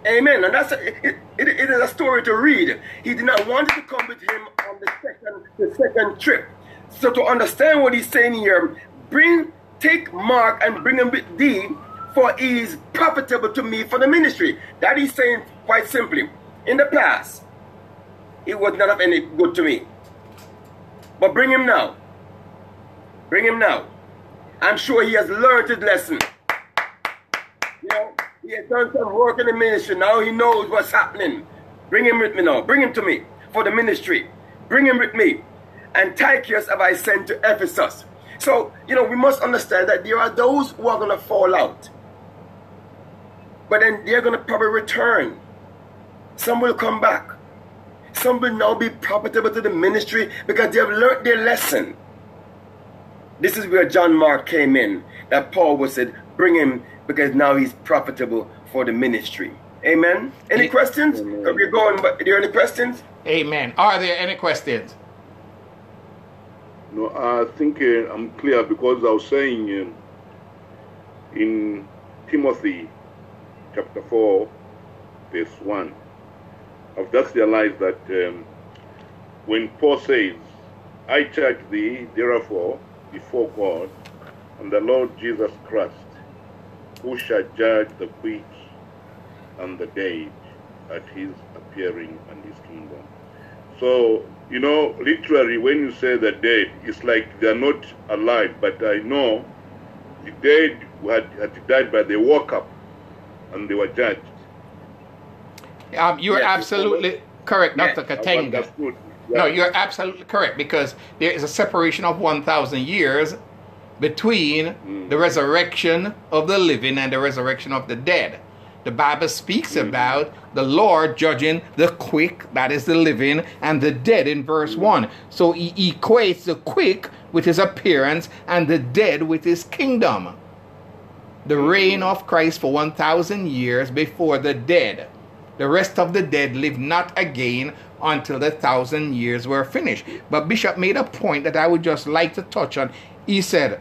Amen. And that's a, it, it, it is a story to read. He did not want to come with him on the second the second trip. So to understand what he's saying here, bring take Mark and bring him with thee, for he is profitable to me for the ministry. That he's saying quite simply. In the past, he was not of any good to me. But bring him now. Bring him now. I'm sure he has learned his lesson. You know, he has done some work in the ministry. Now he knows what's happening. Bring him with me now. Bring him to me for the ministry. Bring him with me. And Tychicus have I sent to Ephesus. So, you know, we must understand that there are those who are going to fall out. But then they're going to probably return. Some will come back. some will now be profitable to the ministry because they have learned their lesson. This is where John Mark came in. That Paul was said, bring him because now he's profitable for the ministry. Amen. Any Ye- questions? Are we going? But are there any questions? Amen. Are there any questions? No, I think uh, I'm clear because I was saying um, in Timothy chapter 4, verse 1, I've just realized that um, when Paul says, I charge thee, therefore, before God and the Lord Jesus Christ, who shall judge the quick and the dead at his appearing and his kingdom. So, you know, literally, when you say the dead, it's like they're not alive, but I know the dead who had, had died, but they woke up and they were judged. Um, you're Yes, absolutely correct, Dr. Katenga. understood. No, you're absolutely correct because there is a separation of 1,000 years between Mm. the resurrection of the living and the resurrection of the dead. The Bible speaks Mm. about the Lord judging the quick, that is the living, and the dead in verse 1. So he equates the quick with his appearance and the dead with his kingdom. The reign of Christ for 1,000 years before the dead. The rest of the dead lived not again until the thousand years were finished. But Bishop made a point that I would just like to touch on. He said,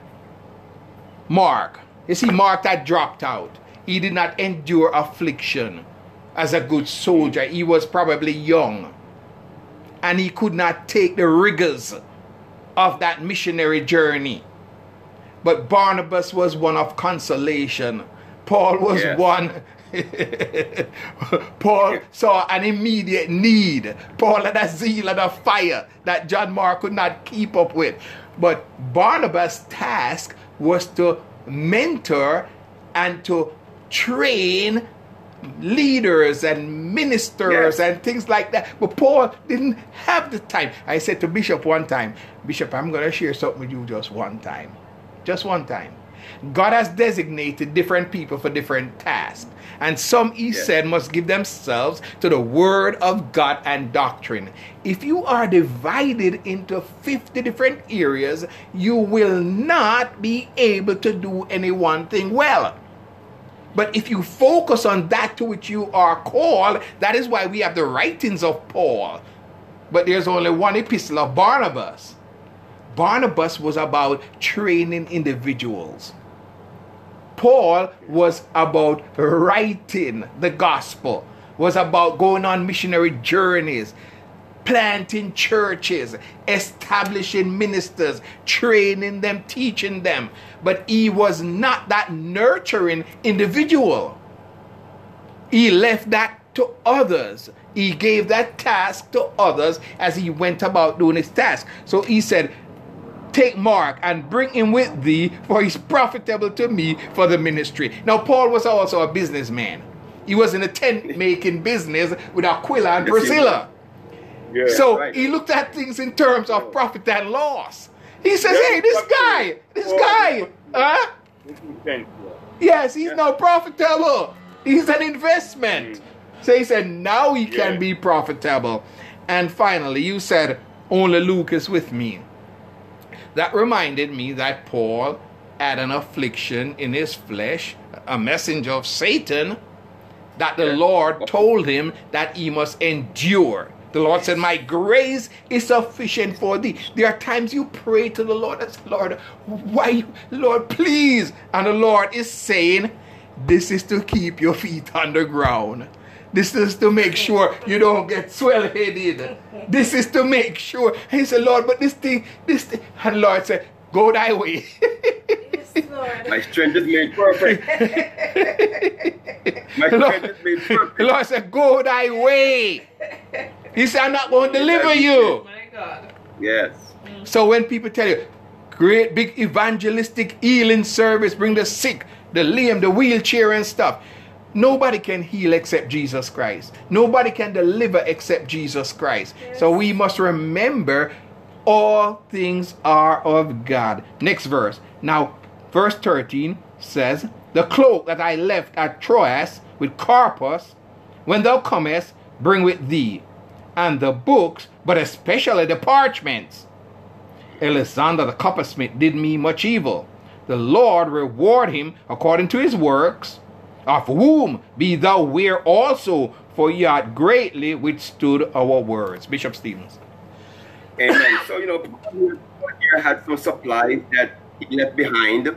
Mark, you see, Mark that dropped out. He did not endure affliction as a good soldier. He was probably young. And he could not take the rigors of that missionary journey. But Barnabas was one of consolation. Paul was Yes. one. Paul saw an immediate need. Paul had a zeal and a fire that John Mark could not keep up with. But Barnabas' task was to mentor and to train leaders and ministers Yes. and things like that. But Paul didn't have the time. I said to Bishop one time, Bishop, I'm going to share something with you just one time. Just one time. God has designated different people for different tasks. And some, he Yes. said, must give themselves to the word of God and doctrine. If you are divided into 50 different areas, you will not be able to do any one thing well. But if you focus on that to which you are called, that is why we have the writings of Paul. But there's only one epistle of Barnabas. Barnabas was about training individuals. Paul was about writing the gospel, was about going on missionary journeys, planting churches, establishing ministers, training them, teaching them. But he was not that nurturing individual. He left that to others. He gave that task to others as he went about doing his task. So he said, Take Mark and bring him with thee, for he's profitable to me for the ministry. Now, Paul was also a businessman. He was in a tent making business with Aquila and Priscilla. Yeah. So right. he looked at things in terms of profit and loss. He says, Yeah, Hey, this guy, this guy, huh? Yes, he's now profitable. He's an investment. So he said, now he can be profitable. And finally, you said, only Luke is with me. That reminded me that Paul had an affliction in his flesh, a messenger of Satan, that the Lord told him that he must endure. The Lord said, My grace is sufficient for thee. There are times you pray to the Lord and say, Lord, why, Lord, please. And the Lord is saying, This is to keep your feet on the ground. This is to make sure you don't get swell headed. This is to make sure. And he said, Lord, but this thing, this thing. And Lord said, Go thy way. Lord. My strength is made perfect. My The Lord, strength is made the perfect. Lord said, Go thy way. He said, I'm not going to deliver you. My God. Yes. So when people tell you, great big evangelistic healing service, bring the sick, the lame, the wheelchair and stuff. Nobody can heal except Jesus Christ. Nobody can deliver except Jesus Christ. So we must remember all things are of God. Next verse. Now, verse 13 says, The cloak that I left at Troas with Carpus, when thou comest, bring with thee. and the books, but especially the parchments. Alexander the coppersmith did me much evil. The Lord reward him according to his works, of whom be thou aware also, for he hath greatly withstood our words. Bishop Stevens. Amen. So, you know, here had some supplies that he left behind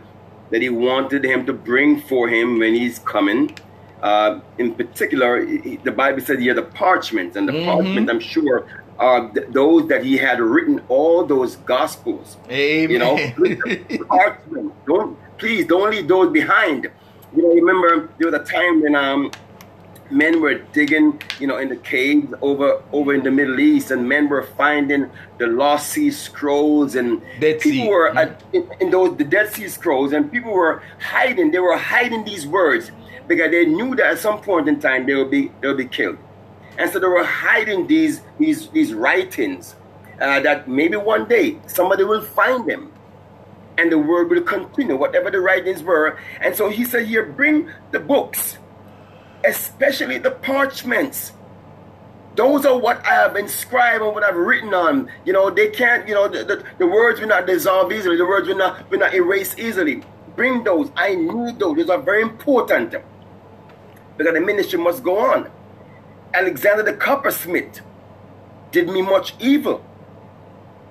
that he wanted him to bring for him when he's coming. Uh, in particular, he- the Bible said here the parchments, and the Mhm. parchment, I'm sure, are th- those that he had written all those gospels. Amen. You know, parchment. Don't please don't leave those behind. You know, remember there was a time when um men were digging, you know, in the caves over over in the Middle East, and men were finding the lost sea scrolls, and Dead people Sea. were at, in, in those the Dead Sea scrolls, and people were hiding. They were hiding these words because they knew that at some point in time they will be they will be killed, and so they were hiding these these these writings uh, that maybe one day somebody will find them and the word will continue, whatever the writings were. And so he said, Here, bring the books, especially the parchments. Those are what I have inscribed and what I've written on. You know, they can't, you know, the, the, the words will not dissolve easily, the words will not, will not erase easily. Bring those. I need those. Those are very important because the ministry must go on. Alexander the coppersmith did me much evil.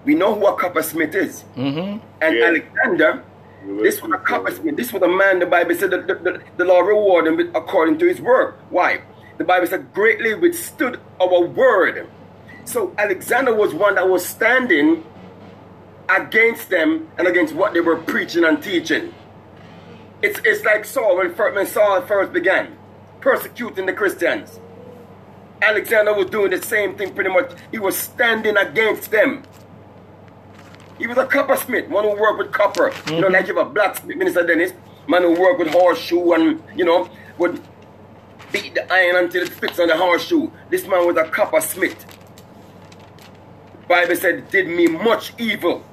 We know who a coppersmith is. hmm And Yeah. Alexander, this was a coppersmith. This was a man, the Bible said, that the, the, the Lord rewarded him according to his work. Why? The Bible said, greatly withstood our word. So Alexander was one that was standing against them and against what they were preaching and teaching. It's, it's like Saul when, fir- when Saul first began persecuting the Christians. Alexander was doing the same thing pretty much. He was standing against them. He was a coppersmith, one who worked with copper. You know, like you have a blacksmith, Minister Dennis, man who worked with horseshoe and, you know, would beat the iron until it fits on the horseshoe. This man was a coppersmith. The Bible said, did me much evil.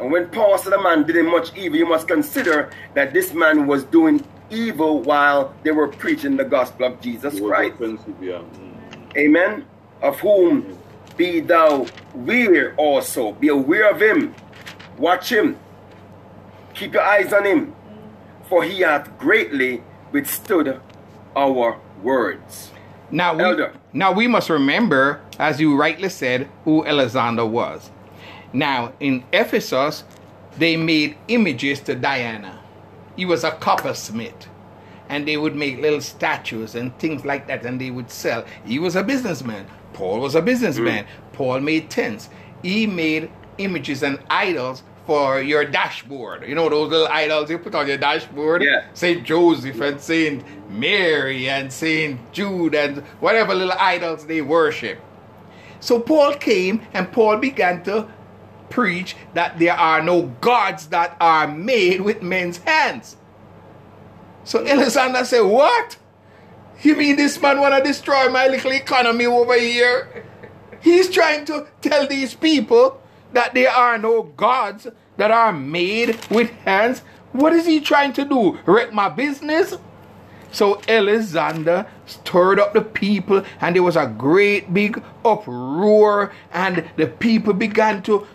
And when Paul said a man did him much evil, you must consider that this man was doing evil while they were preaching the gospel of Jesus Christ. yeah. Mm. Amen. Of whom be thou aware also. Be aware of him. Watch him. Keep your eyes on him. For he hath greatly withstood our words. Now, we, Elder. now we must remember, as you rightly said, who Alexander was. Now, in Ephesus, they made images to Diana. He was a coppersmith. And they would make little statues and things like that, and they would sell. He was a businessman. Paul was a businessman. Mm. Paul made tents. He made images and idols for your dashboard. You know those little idols you put on your dashboard? Yeah. Saint Joseph and Saint Mary and Saint Jude and whatever little idols they worship. So Paul came and Paul began to preach that there are no gods that are made with men's hands. So Alexander said, What? You mean this man wanna destroy my little economy over here? He's trying to tell these people that there are no gods that are made with hands. What is he trying to do? Wreck my business? So Alexander stirred up the people, and there was a great big uproar, and the people began to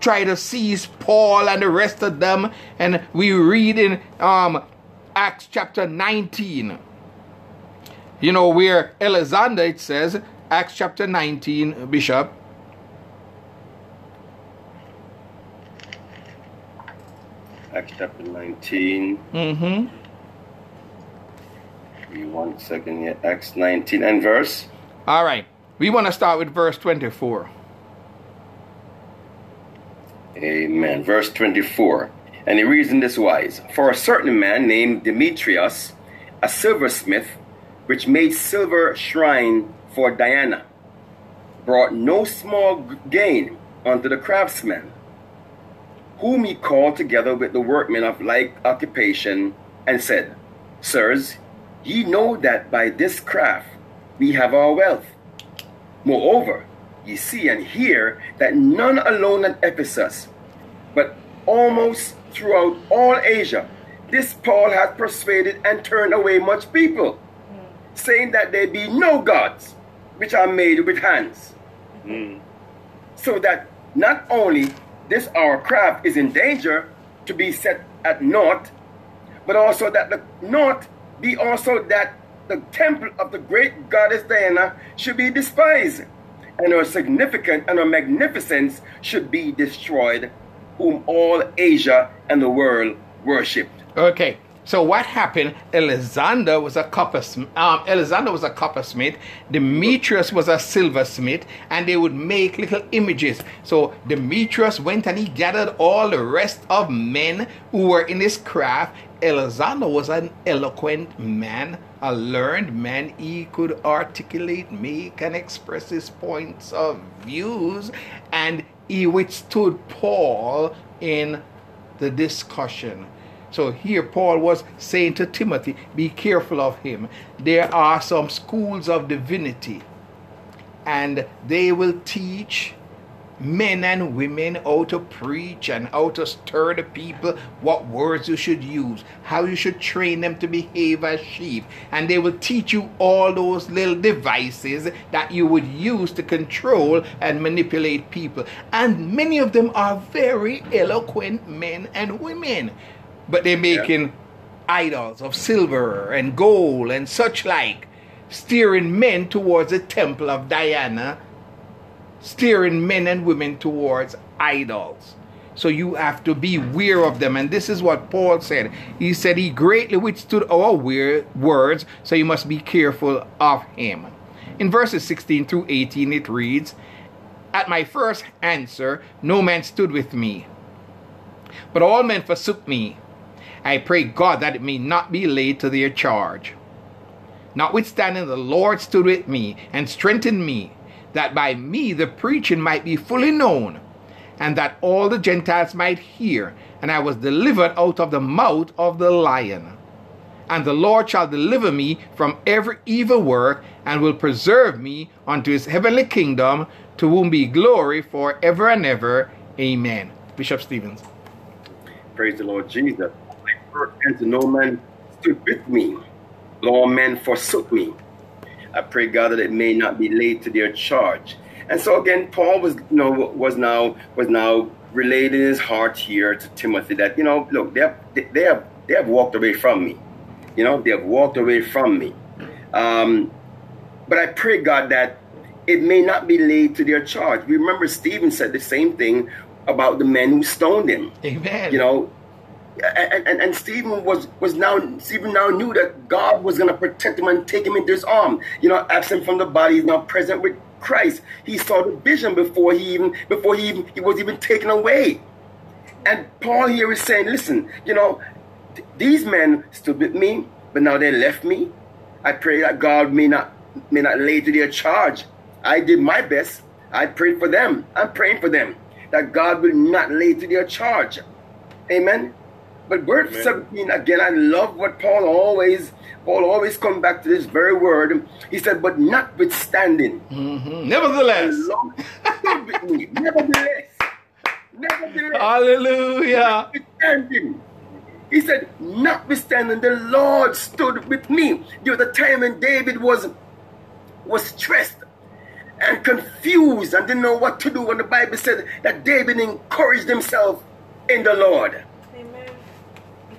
try to seize Paul and the rest of them. And we read in um, Acts chapter 19. You know, where Alexander, it says, Acts chapter 19, Bishop. Acts chapter 19. Mm-hmm. Give me one second here. Acts 19 and verse. All right. We want to start with verse 24. Amen. Verse 24. And he reads in this wise For a certain man named Demetrius, a silversmith, which made silver shrine for Diana, brought no small gain unto the craftsmen, whom he called together with the workmen of like occupation, and said, Sirs, ye know that by this craft we have our wealth. Moreover, ye see and hear that none alone at Ephesus, but almost throughout all Asia, this Paul hath persuaded and turned away much people, hmm. saying that there be no gods which are made with hands, Mm. so that not only this our craft is in danger to be set at naught, but also that the naught be also that the temple of the great goddess Diana should be despised, and her significance and her magnificence should be destroyed, whom all Asia and the world worshipped. Okay. So what happened? Alexander was a coppersmith. Um, Alexander was a coppersmith. Demetrius was a silversmith, and they would make little images. So Demetrius went and he gathered all the rest of men who were in his craft. Alexander was an eloquent man, a learned man. He could articulate, make, and express his points of views, and he withstood Paul in the discussion. So here Paul was saying to Timothy, be careful of him. There are some schools of divinity, and they will teach men and women how to preach and how to stir the people, what words you should use, how you should train them to behave as sheep. And they will teach you all those little devices that you would use to control and manipulate people. And many of them are very eloquent men and women, but they're making idols of silver and gold and such like, steering men towards the temple of Diana steering men and women towards idols. So you have to be aware of them. And this is what Paul said. He said he greatly withstood our words, so you must be careful of him. In verses 16 through 18, it reads At my first answer, no man stood with me, but all men forsook me. I pray God that it may not be laid to their charge. Notwithstanding, the Lord stood with me and strengthened me that by me the preaching might be fully known, and that all the Gentiles might hear. And I was delivered out of the mouth of the lion. And the Lord shall deliver me from every evil work, and will preserve me unto his heavenly kingdom, to whom be glory for ever and ever. Amen. Bishop Stevens. Praise the Lord Jesus. First answer, no man stood with me, all men forsook me. I pray God that it may not be laid to their charge. And so again, Paul was you know was now was now relayed in his heart here to Timothy that you know look they have they have they have walked away from me, you know they have walked away from me. Um, but I pray God that it may not be laid to their charge. Remember, Stephen said the same thing about the men who stoned him. Amen. You know, and, and, and Stephen was was now Stephen now knew that God was going to protect him and take him into his arm. You know, absent from the body, he's now present with Christ. He saw the vision before he even before he even he was even taken away. And Paul here is saying, listen, you know, th- these men stood with me, but now they left me. I pray that God may not may not lay to their charge. I did my best. I prayed for them. I'm praying for them that God will not lay to their charge. Amen. But verse Amen. 17 again, I love what Paul always Paul always come back to this very word. He said, but notwithstanding, Mhm. Nevertheless, Lord stood with. Nevertheless, nevertheless, hallelujah. notwithstanding. He said, notwithstanding, the Lord stood with me. There was a time when David was was stressed and confused and didn't know what to do. When the Bible said that David encouraged himself in the Lord.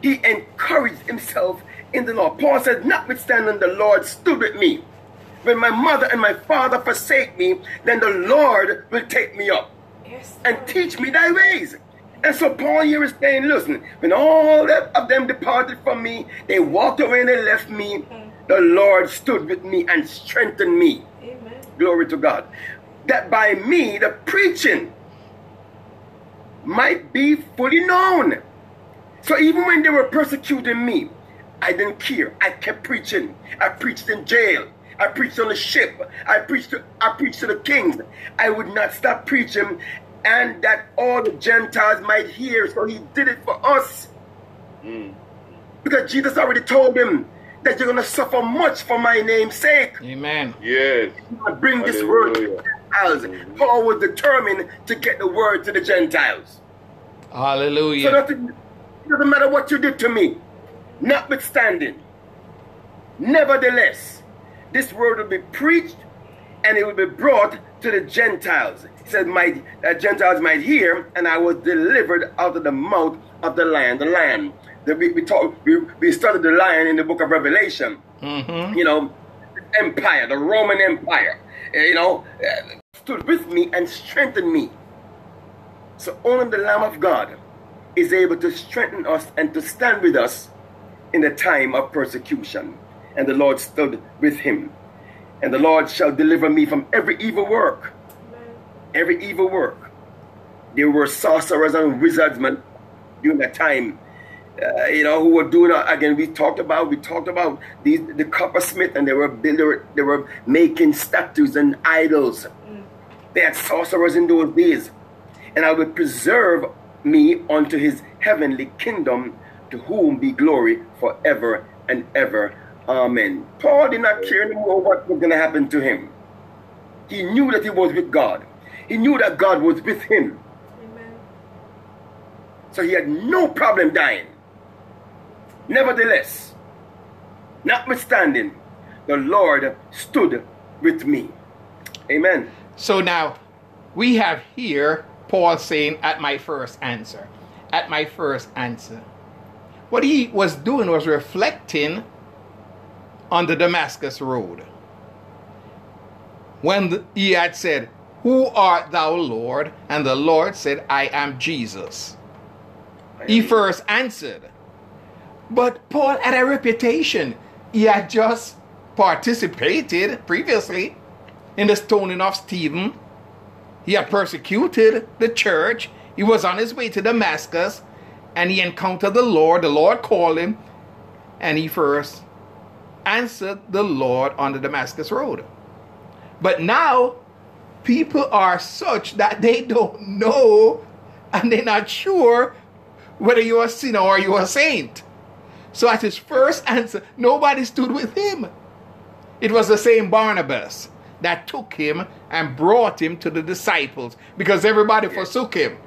He encouraged himself in the Lord. Paul said, notwithstanding, the Lord stood with me. When my mother and my father forsake me, then the Lord will take me up Yes. and teach me thy ways. And so Paul here is saying, listen, when all of them departed from me, they walked away and they left me, mm-hmm. the Lord stood with me and strengthened me. Amen. Glory to God. That by me the preaching might be fully known. So even when they were persecuting me, I didn't care. I kept preaching. I preached in jail. I preached on the ship. I preached to I preached to the kings. I would not stop preaching and that all the Gentiles might hear. So he did it for us. Mm. Because Jesus already told him that you're gonna suffer much for my name's sake. Amen. Yes. I bring this word to the Hallelujah. Gentiles. Paul was determined to get the word to the Gentiles. So Hallelujah. nothing, it doesn't matter what you did to me. Notwithstanding, nevertheless, this word will be preached and it will be brought to the Gentiles. He said, "My uh, Gentiles might hear, and I was delivered out of the mouth of the lion." The lion. The, we, we, talk, we, we studied the lion in the book of Revelation. Mm-hmm. You know, empire, the Roman Empire. uh, You know, uh, stood with me and strengthened me. So only the Lamb of God is able to strengthen us and to stand with us in the time of persecution. And the Lord stood with him. And the Lord shall deliver me from every evil work. Every evil work. There were sorcerers and wizards man, during that time, uh, you know, who were doing uh, again. We talked about we talked about these the coppersmith, and they were they were, they were making statues and idols. They had sorcerers in those days, and I will preserve me unto His heavenly kingdom, to whom be glory forever and ever. Amen. Paul did not care anymore what was going to happen to him. He knew that he was with God. He knew that God was with him. Amen. So he had no problem dying. Nevertheless, notwithstanding, the Lord stood with me. Amen. So now we have here Paul saying, at my first answer. At my first answer. What he was doing was reflecting on the Damascus road. When he had said, Who art thou, Lord? And the Lord said, I am Jesus. He first answered. But Paul had a reputation. He had just participated previously in the stoning of Stephen. He had persecuted the church. He was on his way to Damascus and he encountered the Lord. The Lord called him and he first answered the Lord on the Damascus road. But now people are such that they don't know and they're not sure whether you're a sinner or you're a saint. So at his first answer, nobody stood with him. It was the same Barnabas that took him and brought him to the disciples because everybody forsook him.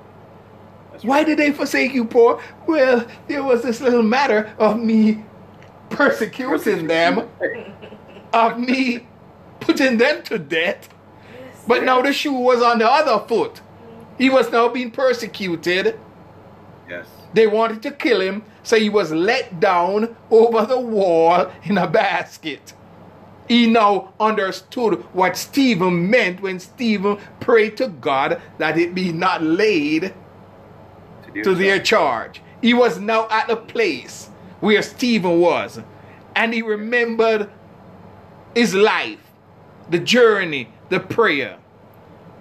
Why did they forsake you, Paul? Well, there was this little matter of me persecuting them, of me putting them to death. But now the shoe was on the other foot. He was now being persecuted. Yes. They wanted to kill him, so he was let down over the wall in a basket. He now understood what Stephen meant when Stephen prayed to God that it be not laid to their charge. He was now at the place where Stephen was, and he remembered his life, the journey, the prayer.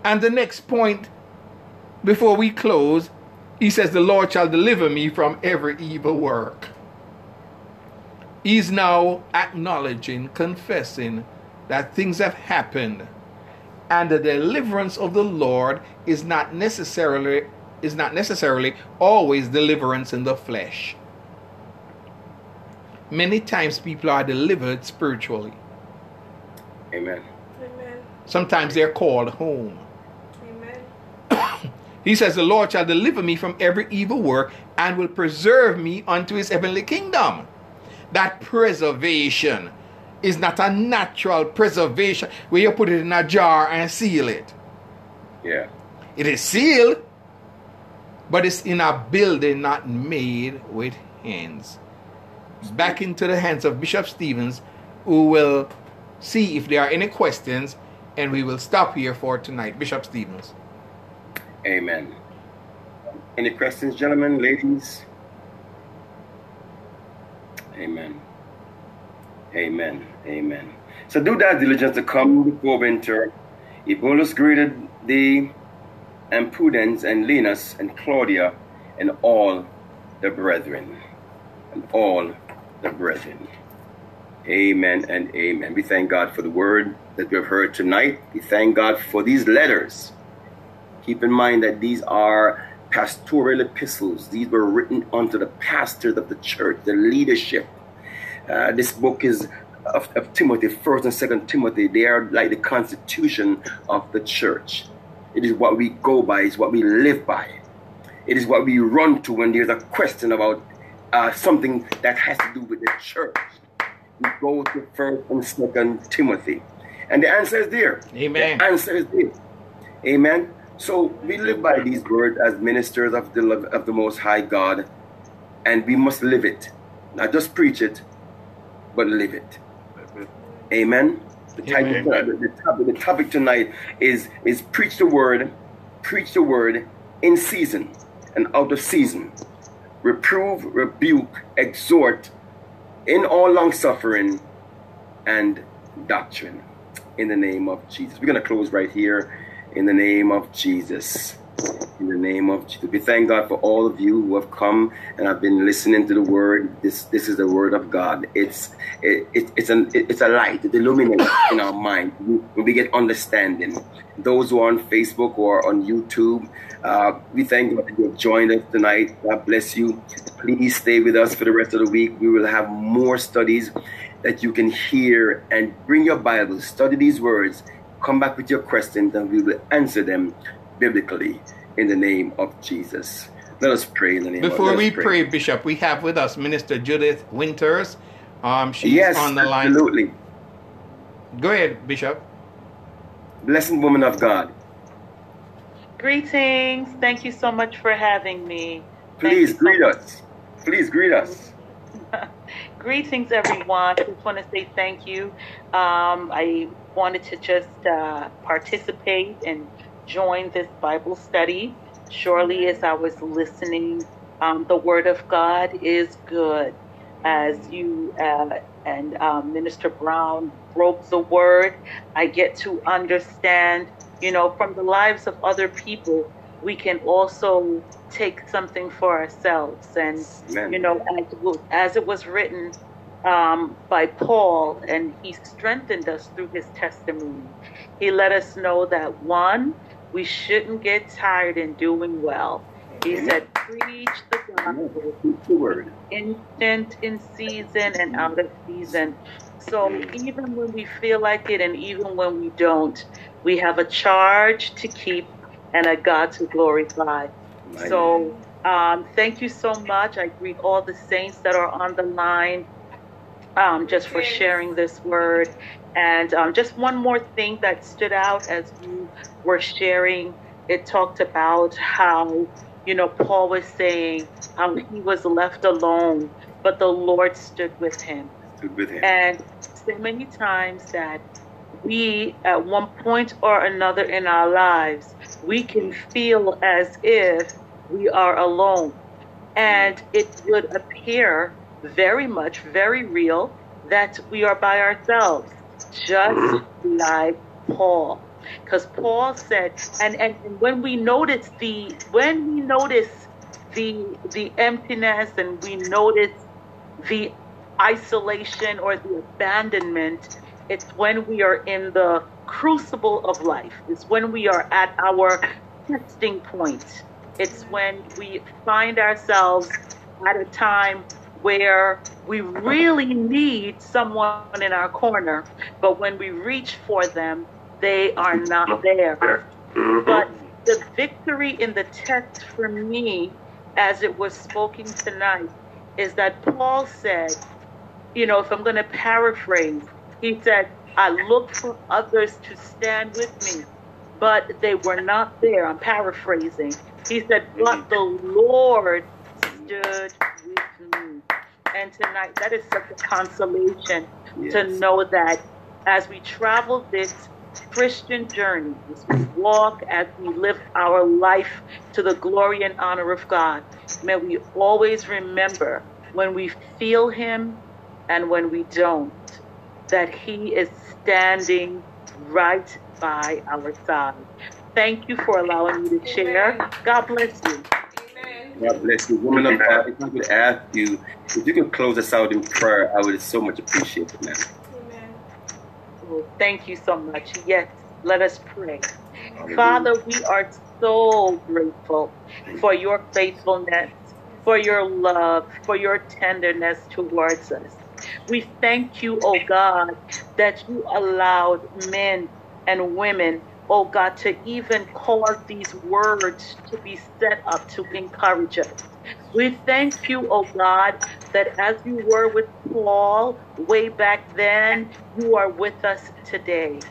And the next point before we close, he says, The Lord shall deliver me from every evil work. He's now acknowledging, confessing that things have happened. And the deliverance of the Lord is not necessarily is not necessarily always deliverance in the flesh. Many times people are delivered spiritually. Amen. Amen. Sometimes they're called home. Amen. He says, The Lord shall deliver me from every evil work and will preserve me unto his heavenly kingdom. That preservation is not a natural preservation where you put it in a jar and seal it. Yeah. It is sealed, but it's in a building not made with hands. Back into the hands of Bishop Stevens, who will see if there are any questions, and we will stop here for tonight. Bishop Stevens. Amen. Any questions, gentlemen, ladies? Amen. Amen. Amen. So do that diligence to come before winter. Eubulus greeted thee, and Prudence, and Linus, and Claudia, and all the brethren. And all the brethren. Amen and amen. We thank God for the word that we have heard tonight. We thank God for these letters. Keep in mind that these are pastoral epistles. These were written unto the pastors of the church, the leadership. Uh, this book is of, of Timothy, First and Second Timothy. They are like the constitution of the church. It is what we go by. It's what we live by. It is what we run to when there's a question about uh, something that has to do with the church. We go to First and Second Timothy, And the answer is there. Amen. The answer is there. Amen. So we live by these words as ministers of the love of the Most High God, and we must live it, not just preach it, but live it. Amen. The, title, Amen. the, topic, the topic tonight is is preach the word, preach the word in season and out of season. Reprove, rebuke, exhort in all long suffering and doctrine. In the name of Jesus. We're going to close right here. In the name of Jesus. In the name of Jesus. We thank God for all of you who have come and have been listening to the word. This this is the word of God. It's it, it, it's an it, it's a light. It illuminates in our mind when we get understanding. Those who are on Facebook or on YouTube, uh, we thank God that you have joined us tonight. God bless you. Please stay with us for the rest of the week. We will have more studies that you can hear and bring your Bible, study these words, come back with your questions, and we will answer them biblically in the name of Jesus. Let us pray in the name of Before let we pray, Bishop, we have with us Minister Judith Winters. Um, she's Yes, on the line. absolutely. Go ahead, Bishop. Blessed woman of God. Greetings. Thank you so much for having me. Please you so greet us. Please greet us. Greetings, everyone. Just want to say thank you. Um, I wanted to just uh, participate and join this Bible study. Surely, as I was listening, um, the Word of God is good. As you uh, and um, Minister Brown broke the Word, I get to understand, you know, from the lives of other people, we can also take something for ourselves. And Amen. you know, as it was, as it was written um, by Paul, and he strengthened us through his testimony. He let us know that one, we shouldn't get tired in doing well. He said, preach the gospel, the word. instant in season and out of season. So even when we feel like it, and even when we don't, we have a charge to keep and a God to glorify. So um, thank you so much. I greet all the saints that are on the line um, just for sharing this word. And um, just one more thing that stood out as you were sharing, it talked about how, you know, Paul was saying how he was left alone, but the Lord stood with him. Stood with him. And so many times that we, at one point or another in our lives, we can feel as if we are alone. And it would appear very much, very real that we are by ourselves, just mm-hmm. like Paul. Because Paul said, and, and when we notice the when we notice the the emptiness and we notice the isolation or the abandonment, it's when we are in the crucible of life. It's when we are at our testing point. It's when we find ourselves at a time where we really need someone in our corner, but when we reach for them, they are not there. Mm-hmm. But the victory in the text for me, as it was spoken tonight, is that Paul said, you know, if I'm going to paraphrase, he said, I looked for others to stand with me, but they were not there. I'm paraphrasing. He said, but the Lord stood with me. And tonight, that is such a consolation to know that as we travel this Christian journey, as we walk, as we live our life to the glory and honor of God, may we always remember when we feel Him and when we don't, that He is standing right by our side. Thank you for allowing me to share. God bless you. Amen. God bless you. Woman of God, if I could ask you, if you could close us out in prayer, I would so much appreciate it, man. Amen. Oh, Thank you so much. Yes, let us pray. Father, we are so grateful for your faithfulness, for your love, for your tenderness towards us. We thank you, oh God, that you allowed men and women, oh God, to even cause these words to be set up to encourage us. We thank you, oh God, that as you were with Paul way back then, you are with us today.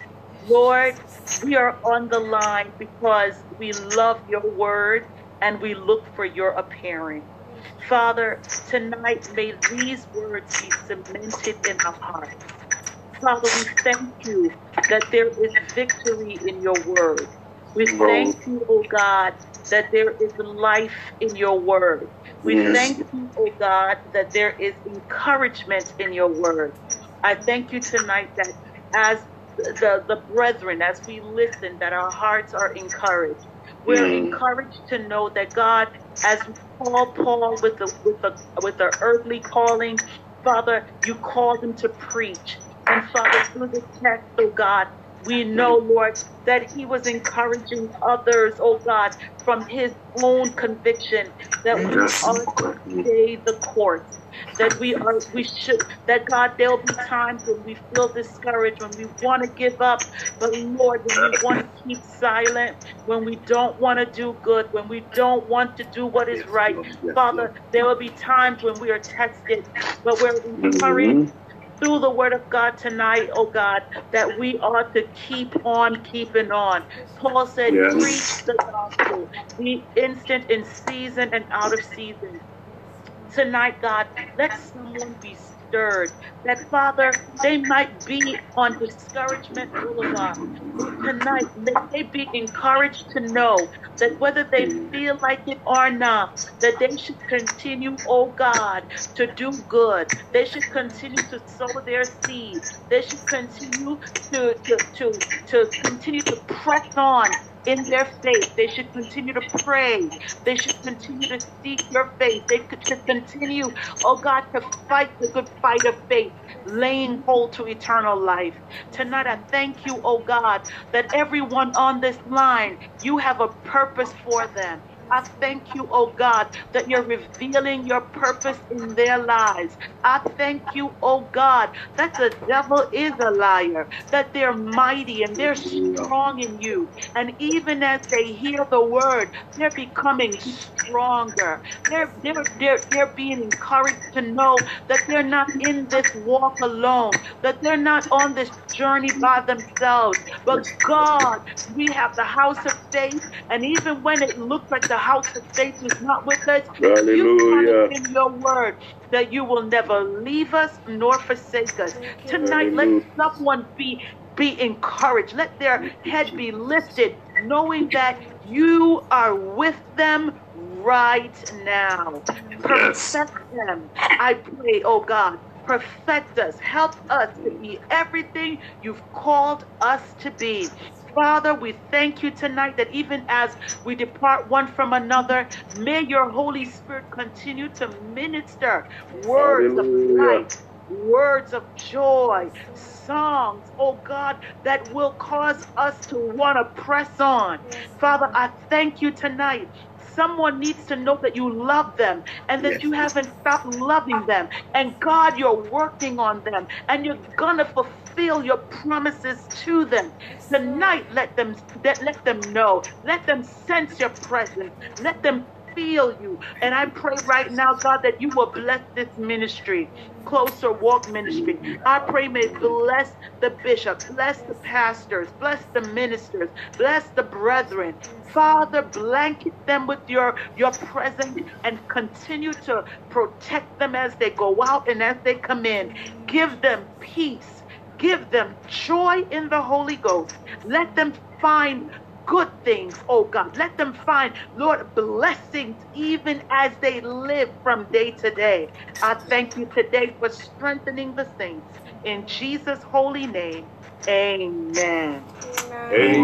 Lord, we are on the line because we love your word and we look for your appearing. Father, tonight may these words be cemented in our hearts. Father, we thank you that there is victory in your word. We thank you, oh God, that there is life in your word. We Yes. thank you, oh God, that there is encouragement in your word. I thank you tonight that as the, the brethren, as we listen, that our hearts are encouraged. We're Mm. encouraged to know that God, as call Paul with the with the with the earthly calling, Father, you called him to preach. And Father, through the text, oh God, we know, Lord, that he was encouraging others, oh God, from his own conviction that we are to stay the course. That we are, we should, that God, there'll be times when we feel discouraged, when we want to give up, but Lord, when we want to keep silent, when we don't want to do good, when we don't want to do what is right, Father, there will be times when we are tested, but we're encouraged through the word of God tonight, oh God, that we are to keep on keeping on. Paul said, Yes. preach the gospel, be instant in season and out of season. Tonight, God, let someone be stirred. That, Father, they might be on discouragement boulevard. Tonight, may they be encouraged to know that whether they feel like it or not, that they should continue, oh God, to do good. They should continue to sow their seed. They should continue to, to, to, to continue to press on in their faith. They should continue to pray. They should continue to seek your face. They should continue, oh God, to fight the good fight of faith, laying hold to eternal life. Tonight, I thank you, oh God, that everyone on this line, you have a purpose for them. I thank you, oh God, that you're revealing your purpose in their lives. I thank you, oh God, that the devil is a liar, that they're mighty and they're strong in you. And even as they hear the word, they're becoming stronger. They're, they're, they're, they're being encouraged to know that they're not in this walk alone, that they're not on this journey by themselves. But God, we have the house of faith, and even when it looks like the house of faith is not with us, you Hallelujah. promise in your word that you will never leave us nor forsake us. Tonight, let someone be be encouraged. Let their head be lifted, knowing that you are with them right now. Perfect them. I pray, oh God. Perfect us. Help us to be everything you've called us to be. Father, we thank you tonight that even as we depart one from another, may your Holy Spirit continue to minister words of Hallelujah. life, words of joy, songs, oh God, that will cause us to want to press on. Father, I thank you tonight. Someone needs to know that you love them and that Yes. you haven't stopped loving them. And God, you're working on them and you're going to fulfill your promises to them. Tonight, let them let, let them know. Let them sense your presence. Let them feel you. And I pray right now, God, that you will bless this ministry, closer walk ministry. I pray, may bless the bishop, bless the pastors, bless the ministers, bless the brethren. Father, blanket them with your, your presence and continue to protect them as they go out and as they come in. Give them peace. Give them joy in the Holy Ghost. Let them find good things, oh God. Let them find, Lord, blessings even as they live from day to day. I thank you today for strengthening the saints. In Jesus' holy name, amen. Amen. Amen.